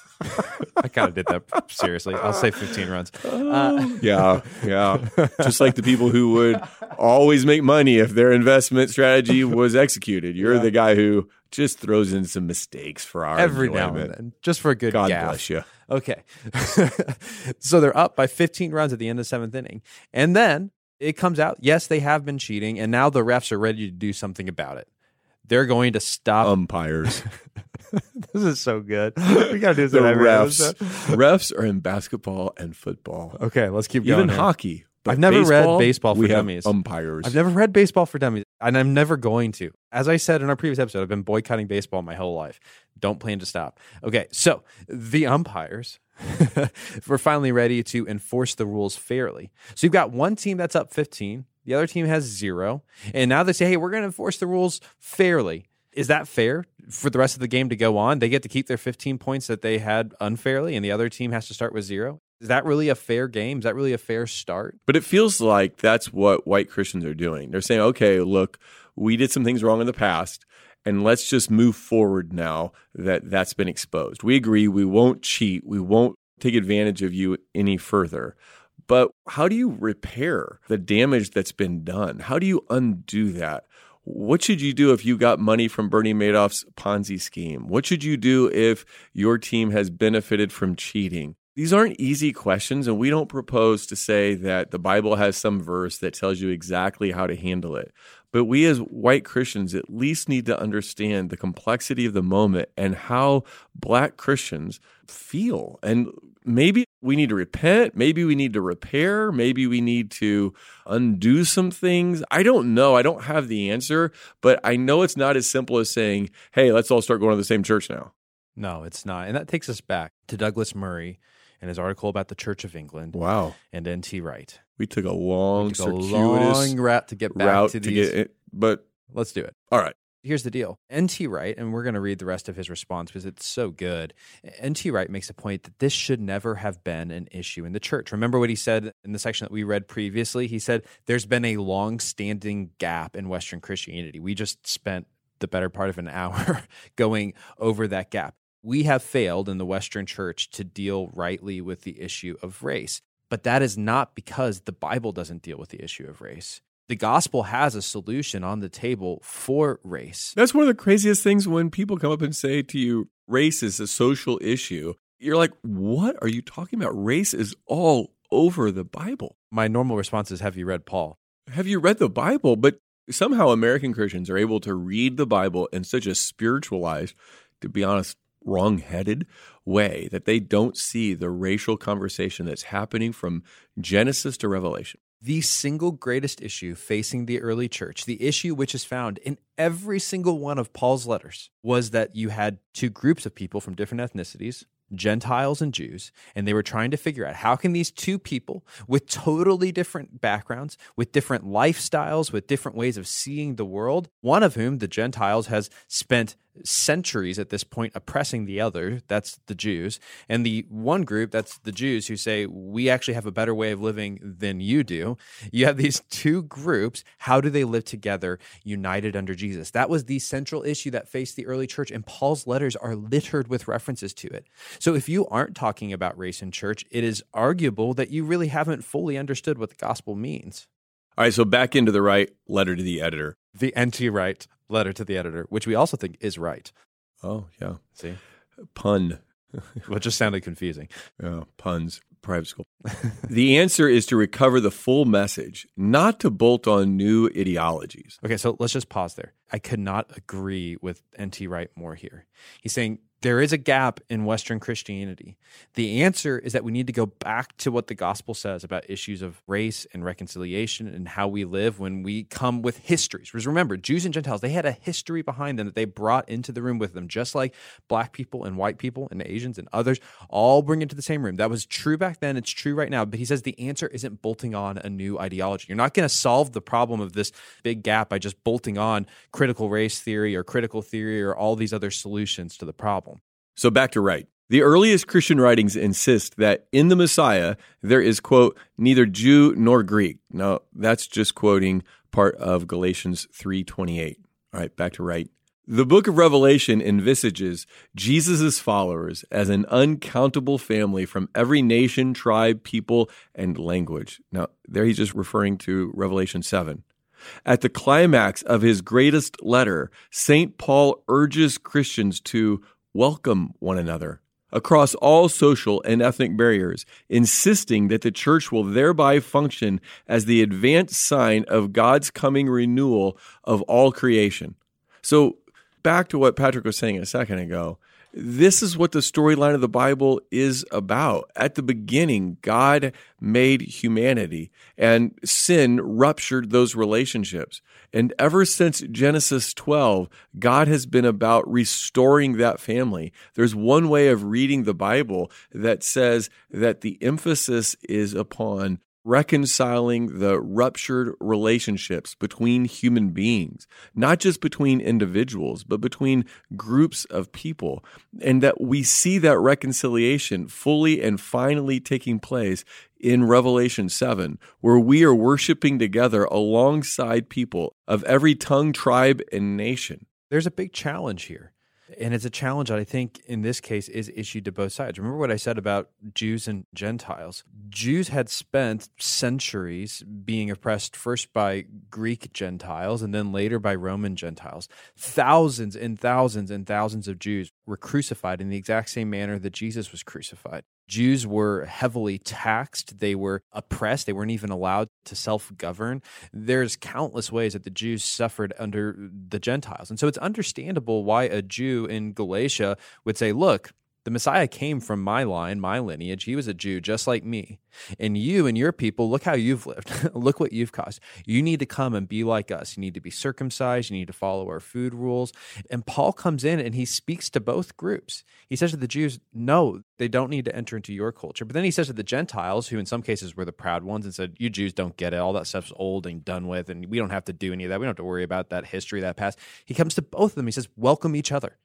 I kind of did that seriously. I'll say 15 runs. Uh, yeah, yeah. Just like the people who would always make money if their investment strategy was executed. You're Yeah. the guy who just throws in some mistakes for our every now enjoyment. and then, just for a good God gaffe. bless you. Okay. so they're up by 15 runs at the end of the seventh inning. And then it comes out, yes, they have been cheating, and now the refs are ready to do something about it. They're going to stop. Umpires, this is so good. We got to do this the every refs. episode. refs are in basketball and football, Okay, let's keep going. even here. hockey. But I've never read baseball, Baseball for Dummies. Umpires. I've never read Baseball for Dummies, and I'm never going to. As I said in our previous episode, I've been boycotting baseball my whole life. Don't plan to stop. Okay, so the umpires were finally ready to enforce the rules fairly. So you've got one team that's up 15, the other team has zero, and now they say, hey, we're going to enforce the rules fairly. Is that fair for the rest of the game to go on? They get to keep their 15 points that they had unfairly, and the other team has to start with zero. Is that really a fair game? Is that really a fair start? But it feels like that's what white Christians are doing. They're saying, okay, look, we did some things wrong in the past, and let's just move forward now that that's been exposed. We agree we won't cheat, we won't take advantage of you any further. But how do you repair the damage that's been done? How do you undo that? What should you do if you got money from Bernie Madoff's Ponzi scheme? What should you do if your team has benefited from cheating? These aren't easy questions, and we don't propose to say that the Bible has some verse that tells you exactly how to handle it. But we, as white Christians, at least need to understand the complexity of the moment and how black Christians feel. And maybe we need to repent. Maybe we need to repair. Maybe we need to undo some things. I don't know. I don't have the answer, but I know it's not as simple as saying, hey, let's all start going to the same church now. No, it's not. And that takes us back to Douglas Murray and his article about the Church of England Wow. and N.T. Wright. We took a long, Took a circuitous long route to get back route to to these. get. But Let's do it. all right. Here's the deal. N.T. Wright, and we're going to read the rest of his response because it's so good. N.T. Wright makes a point that this should never have been an issue in the church. Remember what he said in the section that we read previously? He said there's been a long standing gap in Western Christianity. We just spent the better part of an hour going over that gap. We have failed in the Western church to deal rightly with the issue of race. But that is not because the Bible doesn't deal with the issue of race the gospel has a solution on the table for race. That's one of the craziest things when people come up and say to you, race is a social issue. You're like, what are you talking about? Race is all over the Bible. My normal response is, have you read Paul? Have you read the Bible? But somehow American Christians are able to read the Bible in such a spiritualized, to be honest, wrong headed way that they don't see the racial conversation that's happening from Genesis to Revelation the single greatest issue facing the early church, the issue which is found in every single one of Paul's letters, was that you had two groups of people from different ethnicities, Gentiles and Jews, and they were trying to figure out how can these two people with totally different backgrounds, with different lifestyles, with different ways of seeing the world, one of whom, the Gentiles, has spent centuries at this point oppressing the other that's the jews and the one group that's the jews who say we actually have a better way of living than you do. You have these two groups how do they live together united under jesus? That was the central issue that faced the early church and paul's letters are littered with references to it. So if you aren't talking about race in church it is arguable that you really haven't fully understood what the gospel means all Wright so back into the right letter to the editor the N.T. Wright letter to the editor, which we also think is right. Oh, yeah. See? Pun. well, just sounded confusing. Yeah, puns, private school. the answer is to recover the full message, not to bolt on new ideologies. Okay, so let's just pause there. I could not agree with N.T. Wright more here. He's saying there is a gap in Western Christianity. The answer is that we need to go back to what the gospel says about issues of race and reconciliation and how we live when we come with histories. Because remember, Jews and Gentiles, they had a history behind them that they brought into the room with them, just like black people and white people and Asians and others all bring into the same room. That was true back then, it's true right now. But he says the answer isn't bolting on a new ideology. You're not going to solve the problem of this big gap by just bolting on critical race theory or critical theory or all these other solutions to the problem. So back to Wright. The earliest Christian writings insist that in the Messiah there is, quote, neither Jew nor Greek. Now, that's just quoting part of Galatians 3.28. All right, back to Wright. The book of Revelation envisages Jesus' followers as an uncountable family from every nation, tribe, people, and language. Now, there he's just referring to Revelation 7. At the climax of his greatest letter, St. Paul urges Christians to welcome one another across all social and ethnic barriers, insisting that the church will thereby function as the advanced sign of God's coming renewal of all creation. So, back to what Patrick was saying a second ago, this is what the storyline of the Bible is about. At the beginning, God made humanity and sin ruptured those relationships. And ever since Genesis 12, God has been about restoring that family. There's one way of reading the Bible that says that the emphasis is upon reconciling the ruptured relationships between human beings, not just between individuals, but between groups of people. And that we see that reconciliation fully and finally taking place in Revelation 7, where we are worshiping together alongside people of every tongue, tribe, and nation. There's a big challenge here and it's a challenge that I think in this case is issued to both sides. Remember what I said about Jews and Gentiles? Jews had spent centuries being oppressed first by Greek Gentiles and then later by Roman Gentiles. Thousands and thousands and thousands of Jews were crucified in the exact same manner that Jesus was crucified. Jews were heavily taxed. They were oppressed. They weren't even allowed to self govern. There's countless ways that the Jews suffered under the Gentiles. And so it's understandable why a Jew in Galatia would say, look, The Messiah came from my line, my lineage. He was a Jew just like me. And you and your people, look how you've lived. look what you've caused. You need to come and be like us. You need to be circumcised. You need to follow our food rules. And Paul comes in and he speaks to both groups. He says to the Jews, no, they don't need to enter into your culture. But then he says to the Gentiles, who in some cases were the proud ones, and said, You Jews don't get it. All that stuff's old and done with. And we don't have to do any of that. We don't have to worry about that history, that past. He comes to both of them. He says, Welcome each other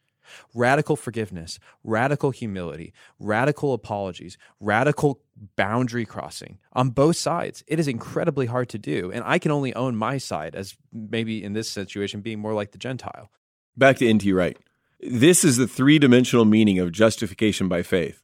radical forgiveness, radical humility, radical apologies, radical boundary crossing on both sides. It is incredibly hard to do. And I can only own my side as maybe in this situation being more like the Gentile. Back to N.T. Wright. This is the three dimensional meaning of justification by faith.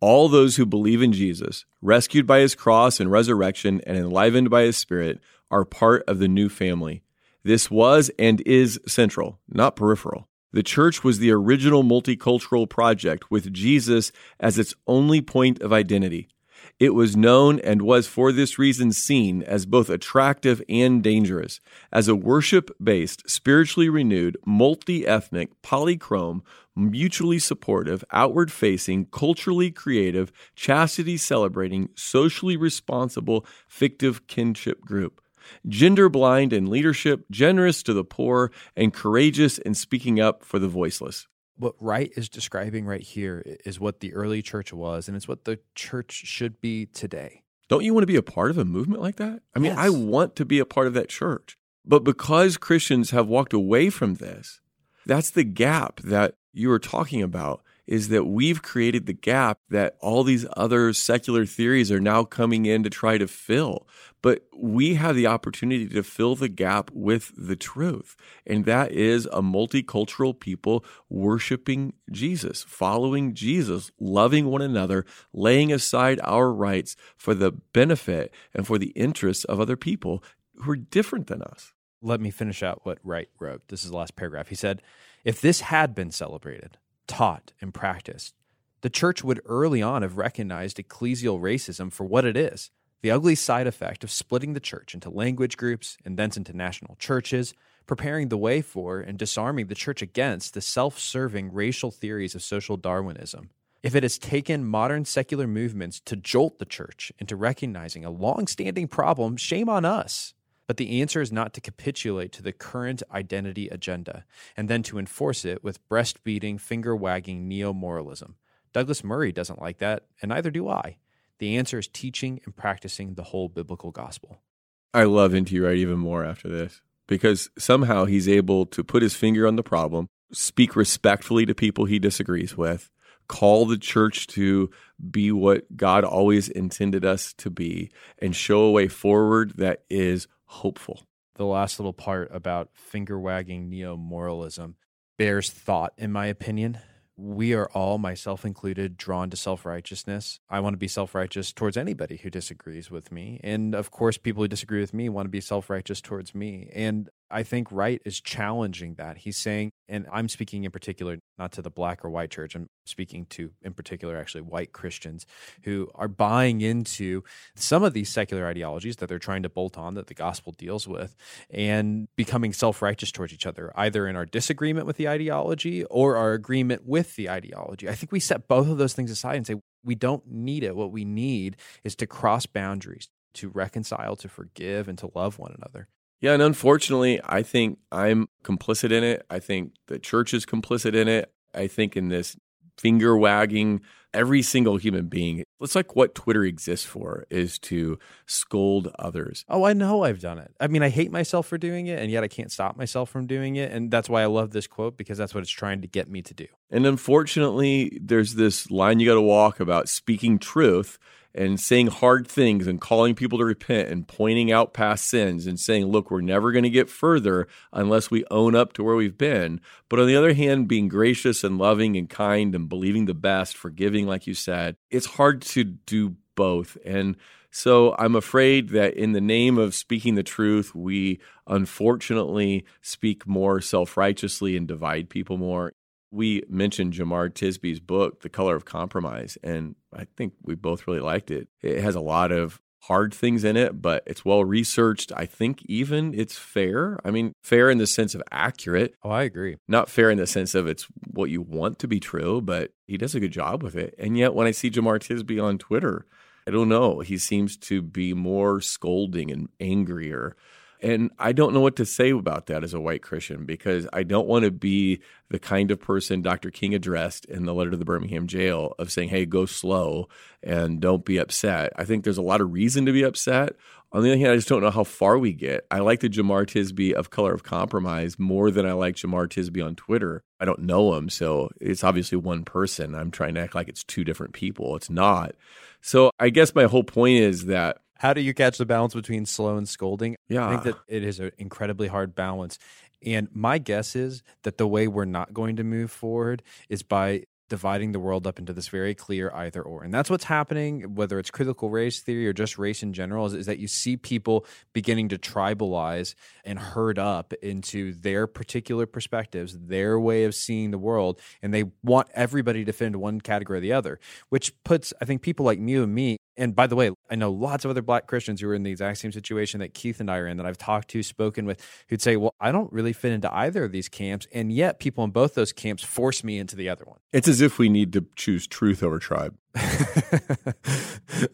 All those who believe in Jesus, rescued by his cross and resurrection and enlivened by his spirit, are part of the new family. This was and is central, not peripheral. The church was the original multicultural project with Jesus as its only point of identity. It was known and was for this reason seen as both attractive and dangerous, as a worship based, spiritually renewed, multi ethnic, polychrome, mutually supportive, outward facing, culturally creative, chastity celebrating, socially responsible, fictive kinship group gender blind in leadership, generous to the poor, and courageous in speaking up for the voiceless. What Wright is describing right here is what the early church was, and it's what the church should be today. Don't you want to be a part of a movement like that? I mean, Yes. I want to be a part of that church. But because Christians have walked away from this, that's the gap that you were talking about is that we've created the gap that all these other secular theories are now coming in to try to fill. But we have the opportunity to fill the gap with the truth. And that is a multicultural people worshiping Jesus, following Jesus, loving one another, laying aside our rights for the benefit and for the interests of other people who are different than us. Let me finish out what Wright wrote. This is the last paragraph. He said, If this had been celebrated, taught, and practiced, the church would early on have recognized ecclesial racism for what it is the ugly side effect of splitting the church into language groups and thence into national churches, preparing the way for and disarming the church against the self serving racial theories of social Darwinism. If it has taken modern secular movements to jolt the church into recognizing a long standing problem, shame on us. But the answer is not to capitulate to the current identity agenda and then to enforce it with breast beating, finger wagging neo moralism. Douglas Murray doesn't like that, and neither do I. The answer is teaching and practicing the whole biblical gospel. I love N.T. Wright even more after this because somehow he's able to put his finger on the problem, speak respectfully to people he disagrees with, call the church to be what God always intended us to be, and show a way forward that is hopeful. The last little part about finger wagging neo moralism bears thought, in my opinion. We are all, myself included, drawn to self righteousness. I want to be self righteous towards anybody who disagrees with me. And of course, people who disagree with me want to be self righteous towards me. And I think Wright is challenging that. He's saying, and I'm speaking in particular not to the black or white church, I'm speaking to, in particular, actually white Christians who are buying into some of these secular ideologies that they're trying to bolt on that the gospel deals with and becoming self righteous towards each other, either in our disagreement with the ideology or our agreement with the ideology. I think we set both of those things aside and say, we don't need it. What we need is to cross boundaries, to reconcile, to forgive, and to love one another. Yeah, and unfortunately, I think I'm complicit in it. I think the church is complicit in it. I think in this finger wagging, every single human being, it's like what Twitter exists for is to scold others. Oh, I know I've done it. I mean, I hate myself for doing it, and yet I can't stop myself from doing it. And that's why I love this quote because that's what it's trying to get me to do. And unfortunately, there's this line you got to walk about speaking truth and saying hard things and calling people to repent and pointing out past sins and saying, look, we're never going to get further unless we own up to where we've been. But on the other hand, being gracious and loving and kind and believing the best, forgiving, like you said, it's hard to do both. And so I'm afraid that in the name of speaking the truth, we unfortunately speak more self righteously and divide people more. We mentioned Jemar Tisby's book, The Color of Compromise, and I think we both really liked it. It has a lot of hard things in it, but it's well researched. I think even it's fair. I mean, fair in the sense of accurate, Oh, I agree. not fair in the sense of it's what you want to be true, but he does a good job with it. And yet, when I see Jemar Tisby on Twitter, I don't know. He seems to be more scolding and angrier. And I don't know what to say about that as a white Christian because I don't want to be the kind of person Dr. King addressed in the letter to the Birmingham jail of saying, hey, go slow and don't be upset. I think there's a lot of reason to be upset. On the other hand, I just don't know how far we get. I like the Jemar Tisby of Color of Compromise more than I like Jemar Tisby on Twitter. I don't know him, so it's obviously one person. I'm trying to act like it's two different people. It's not. So I guess my whole point is that How do you catch the balance between slow and scolding? Yeah. I think that it is an incredibly hard balance. And my guess is that the way we're not going to move forward is by dividing the world up into this very clear either or. And that's what's happening, whether it's critical race theory or just race in general, is, is that you see people beginning to tribalize and herd up into their particular perspectives, their way of seeing the world, and they want everybody to fit into one category or the other, which puts, I think, people like you and me and by the way, I know lots of other black Christians who are in the exact same situation that Keith and I are in that I've talked to, spoken with, who'd say, Well, I don't really fit into either of these camps. And yet people in both those camps force me into the other one. it's as if we need to choose truth over tribe.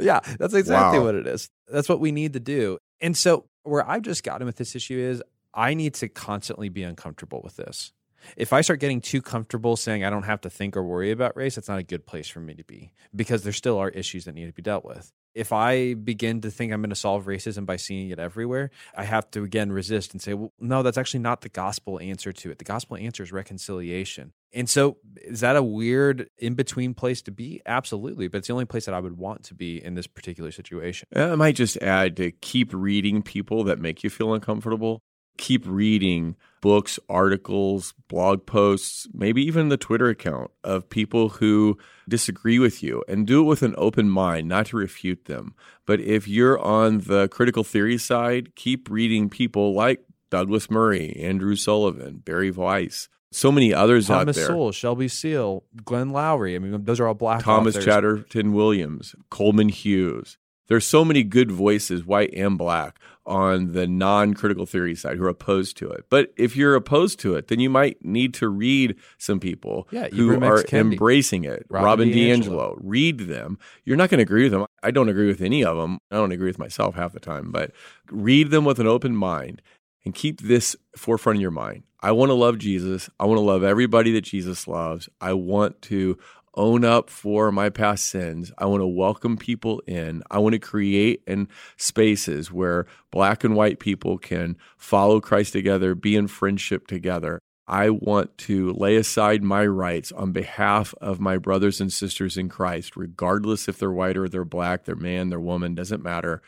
yeah, that's exactly Wow. what it is. That's what we need to do. And so, where I've just gotten with this issue is I need to constantly be uncomfortable with this. If I start getting too comfortable saying I don't have to think or worry about race, that's not a good place for me to be because there still are issues that need to be dealt with. If I begin to think I'm going to solve racism by seeing it everywhere, I have to again resist and say, well, no, that's actually not the gospel answer to it. The gospel answer is reconciliation. And so, is that a weird in between place to be? Absolutely. But it's the only place that I would want to be in this particular situation. Uh, I might just add to keep reading people that make you feel uncomfortable. Keep reading books, articles, blog posts, maybe even the Twitter account of people who disagree with you and do it with an open mind, not to refute them. But if you're on the critical theory side, keep reading people like Douglas Murray, Andrew Sullivan, Bari Weiss, so many others Thomas out there. Sowell, Shelby Steele, Glenn Loury. I mean, those are all black Thomas authors. Chatterton Williams, Coleman Hughes. There's so many good voices, white and black, on the non-critical theory side who are opposed to it. But if you're opposed to it, then you might need to read some people Yeah, who are Kendi. embracing it. Robin Robin, DiAngelo. DiAngelo. Read them. You're not going to agree with them. I don't agree with any of them. I don't agree with myself half the time, but read them with an open mind and keep this forefront of your mind. I want to love Jesus. I want to love everybody that Jesus loves. I want to own up for my past sins. I want to welcome people in. I want to create and spaces where black and white people can follow Christ together, be in friendship together. I want to lay aside my rights on behalf of my brothers and sisters in Christ, regardless if they're white or they're black, they're man, they're woman, doesn't matter.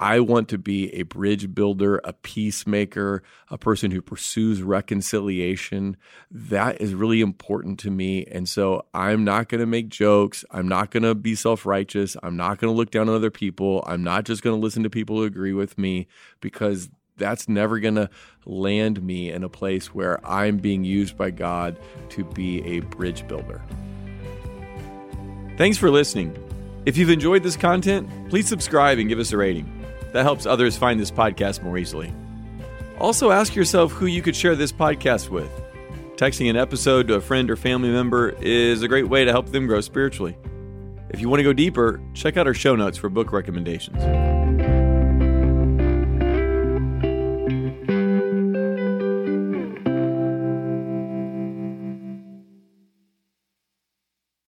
I want to be a bridge builder, a peacemaker, a person who pursues reconciliation. That is really important to me. And so I'm not going to make jokes. I'm not going to be self righteous. I'm not going to look down on other people. I'm not just going to listen to people who agree with me because that's never going to land me in a place where I'm being used by God to be a bridge builder. Thanks for listening. If you've enjoyed this content, please subscribe and give us a rating. That helps others find this podcast more easily. Also, ask yourself who you could share this podcast with. Texting an episode to a friend or family member is a great way to help them grow spiritually. If you want to go deeper, check out our show notes for book recommendations.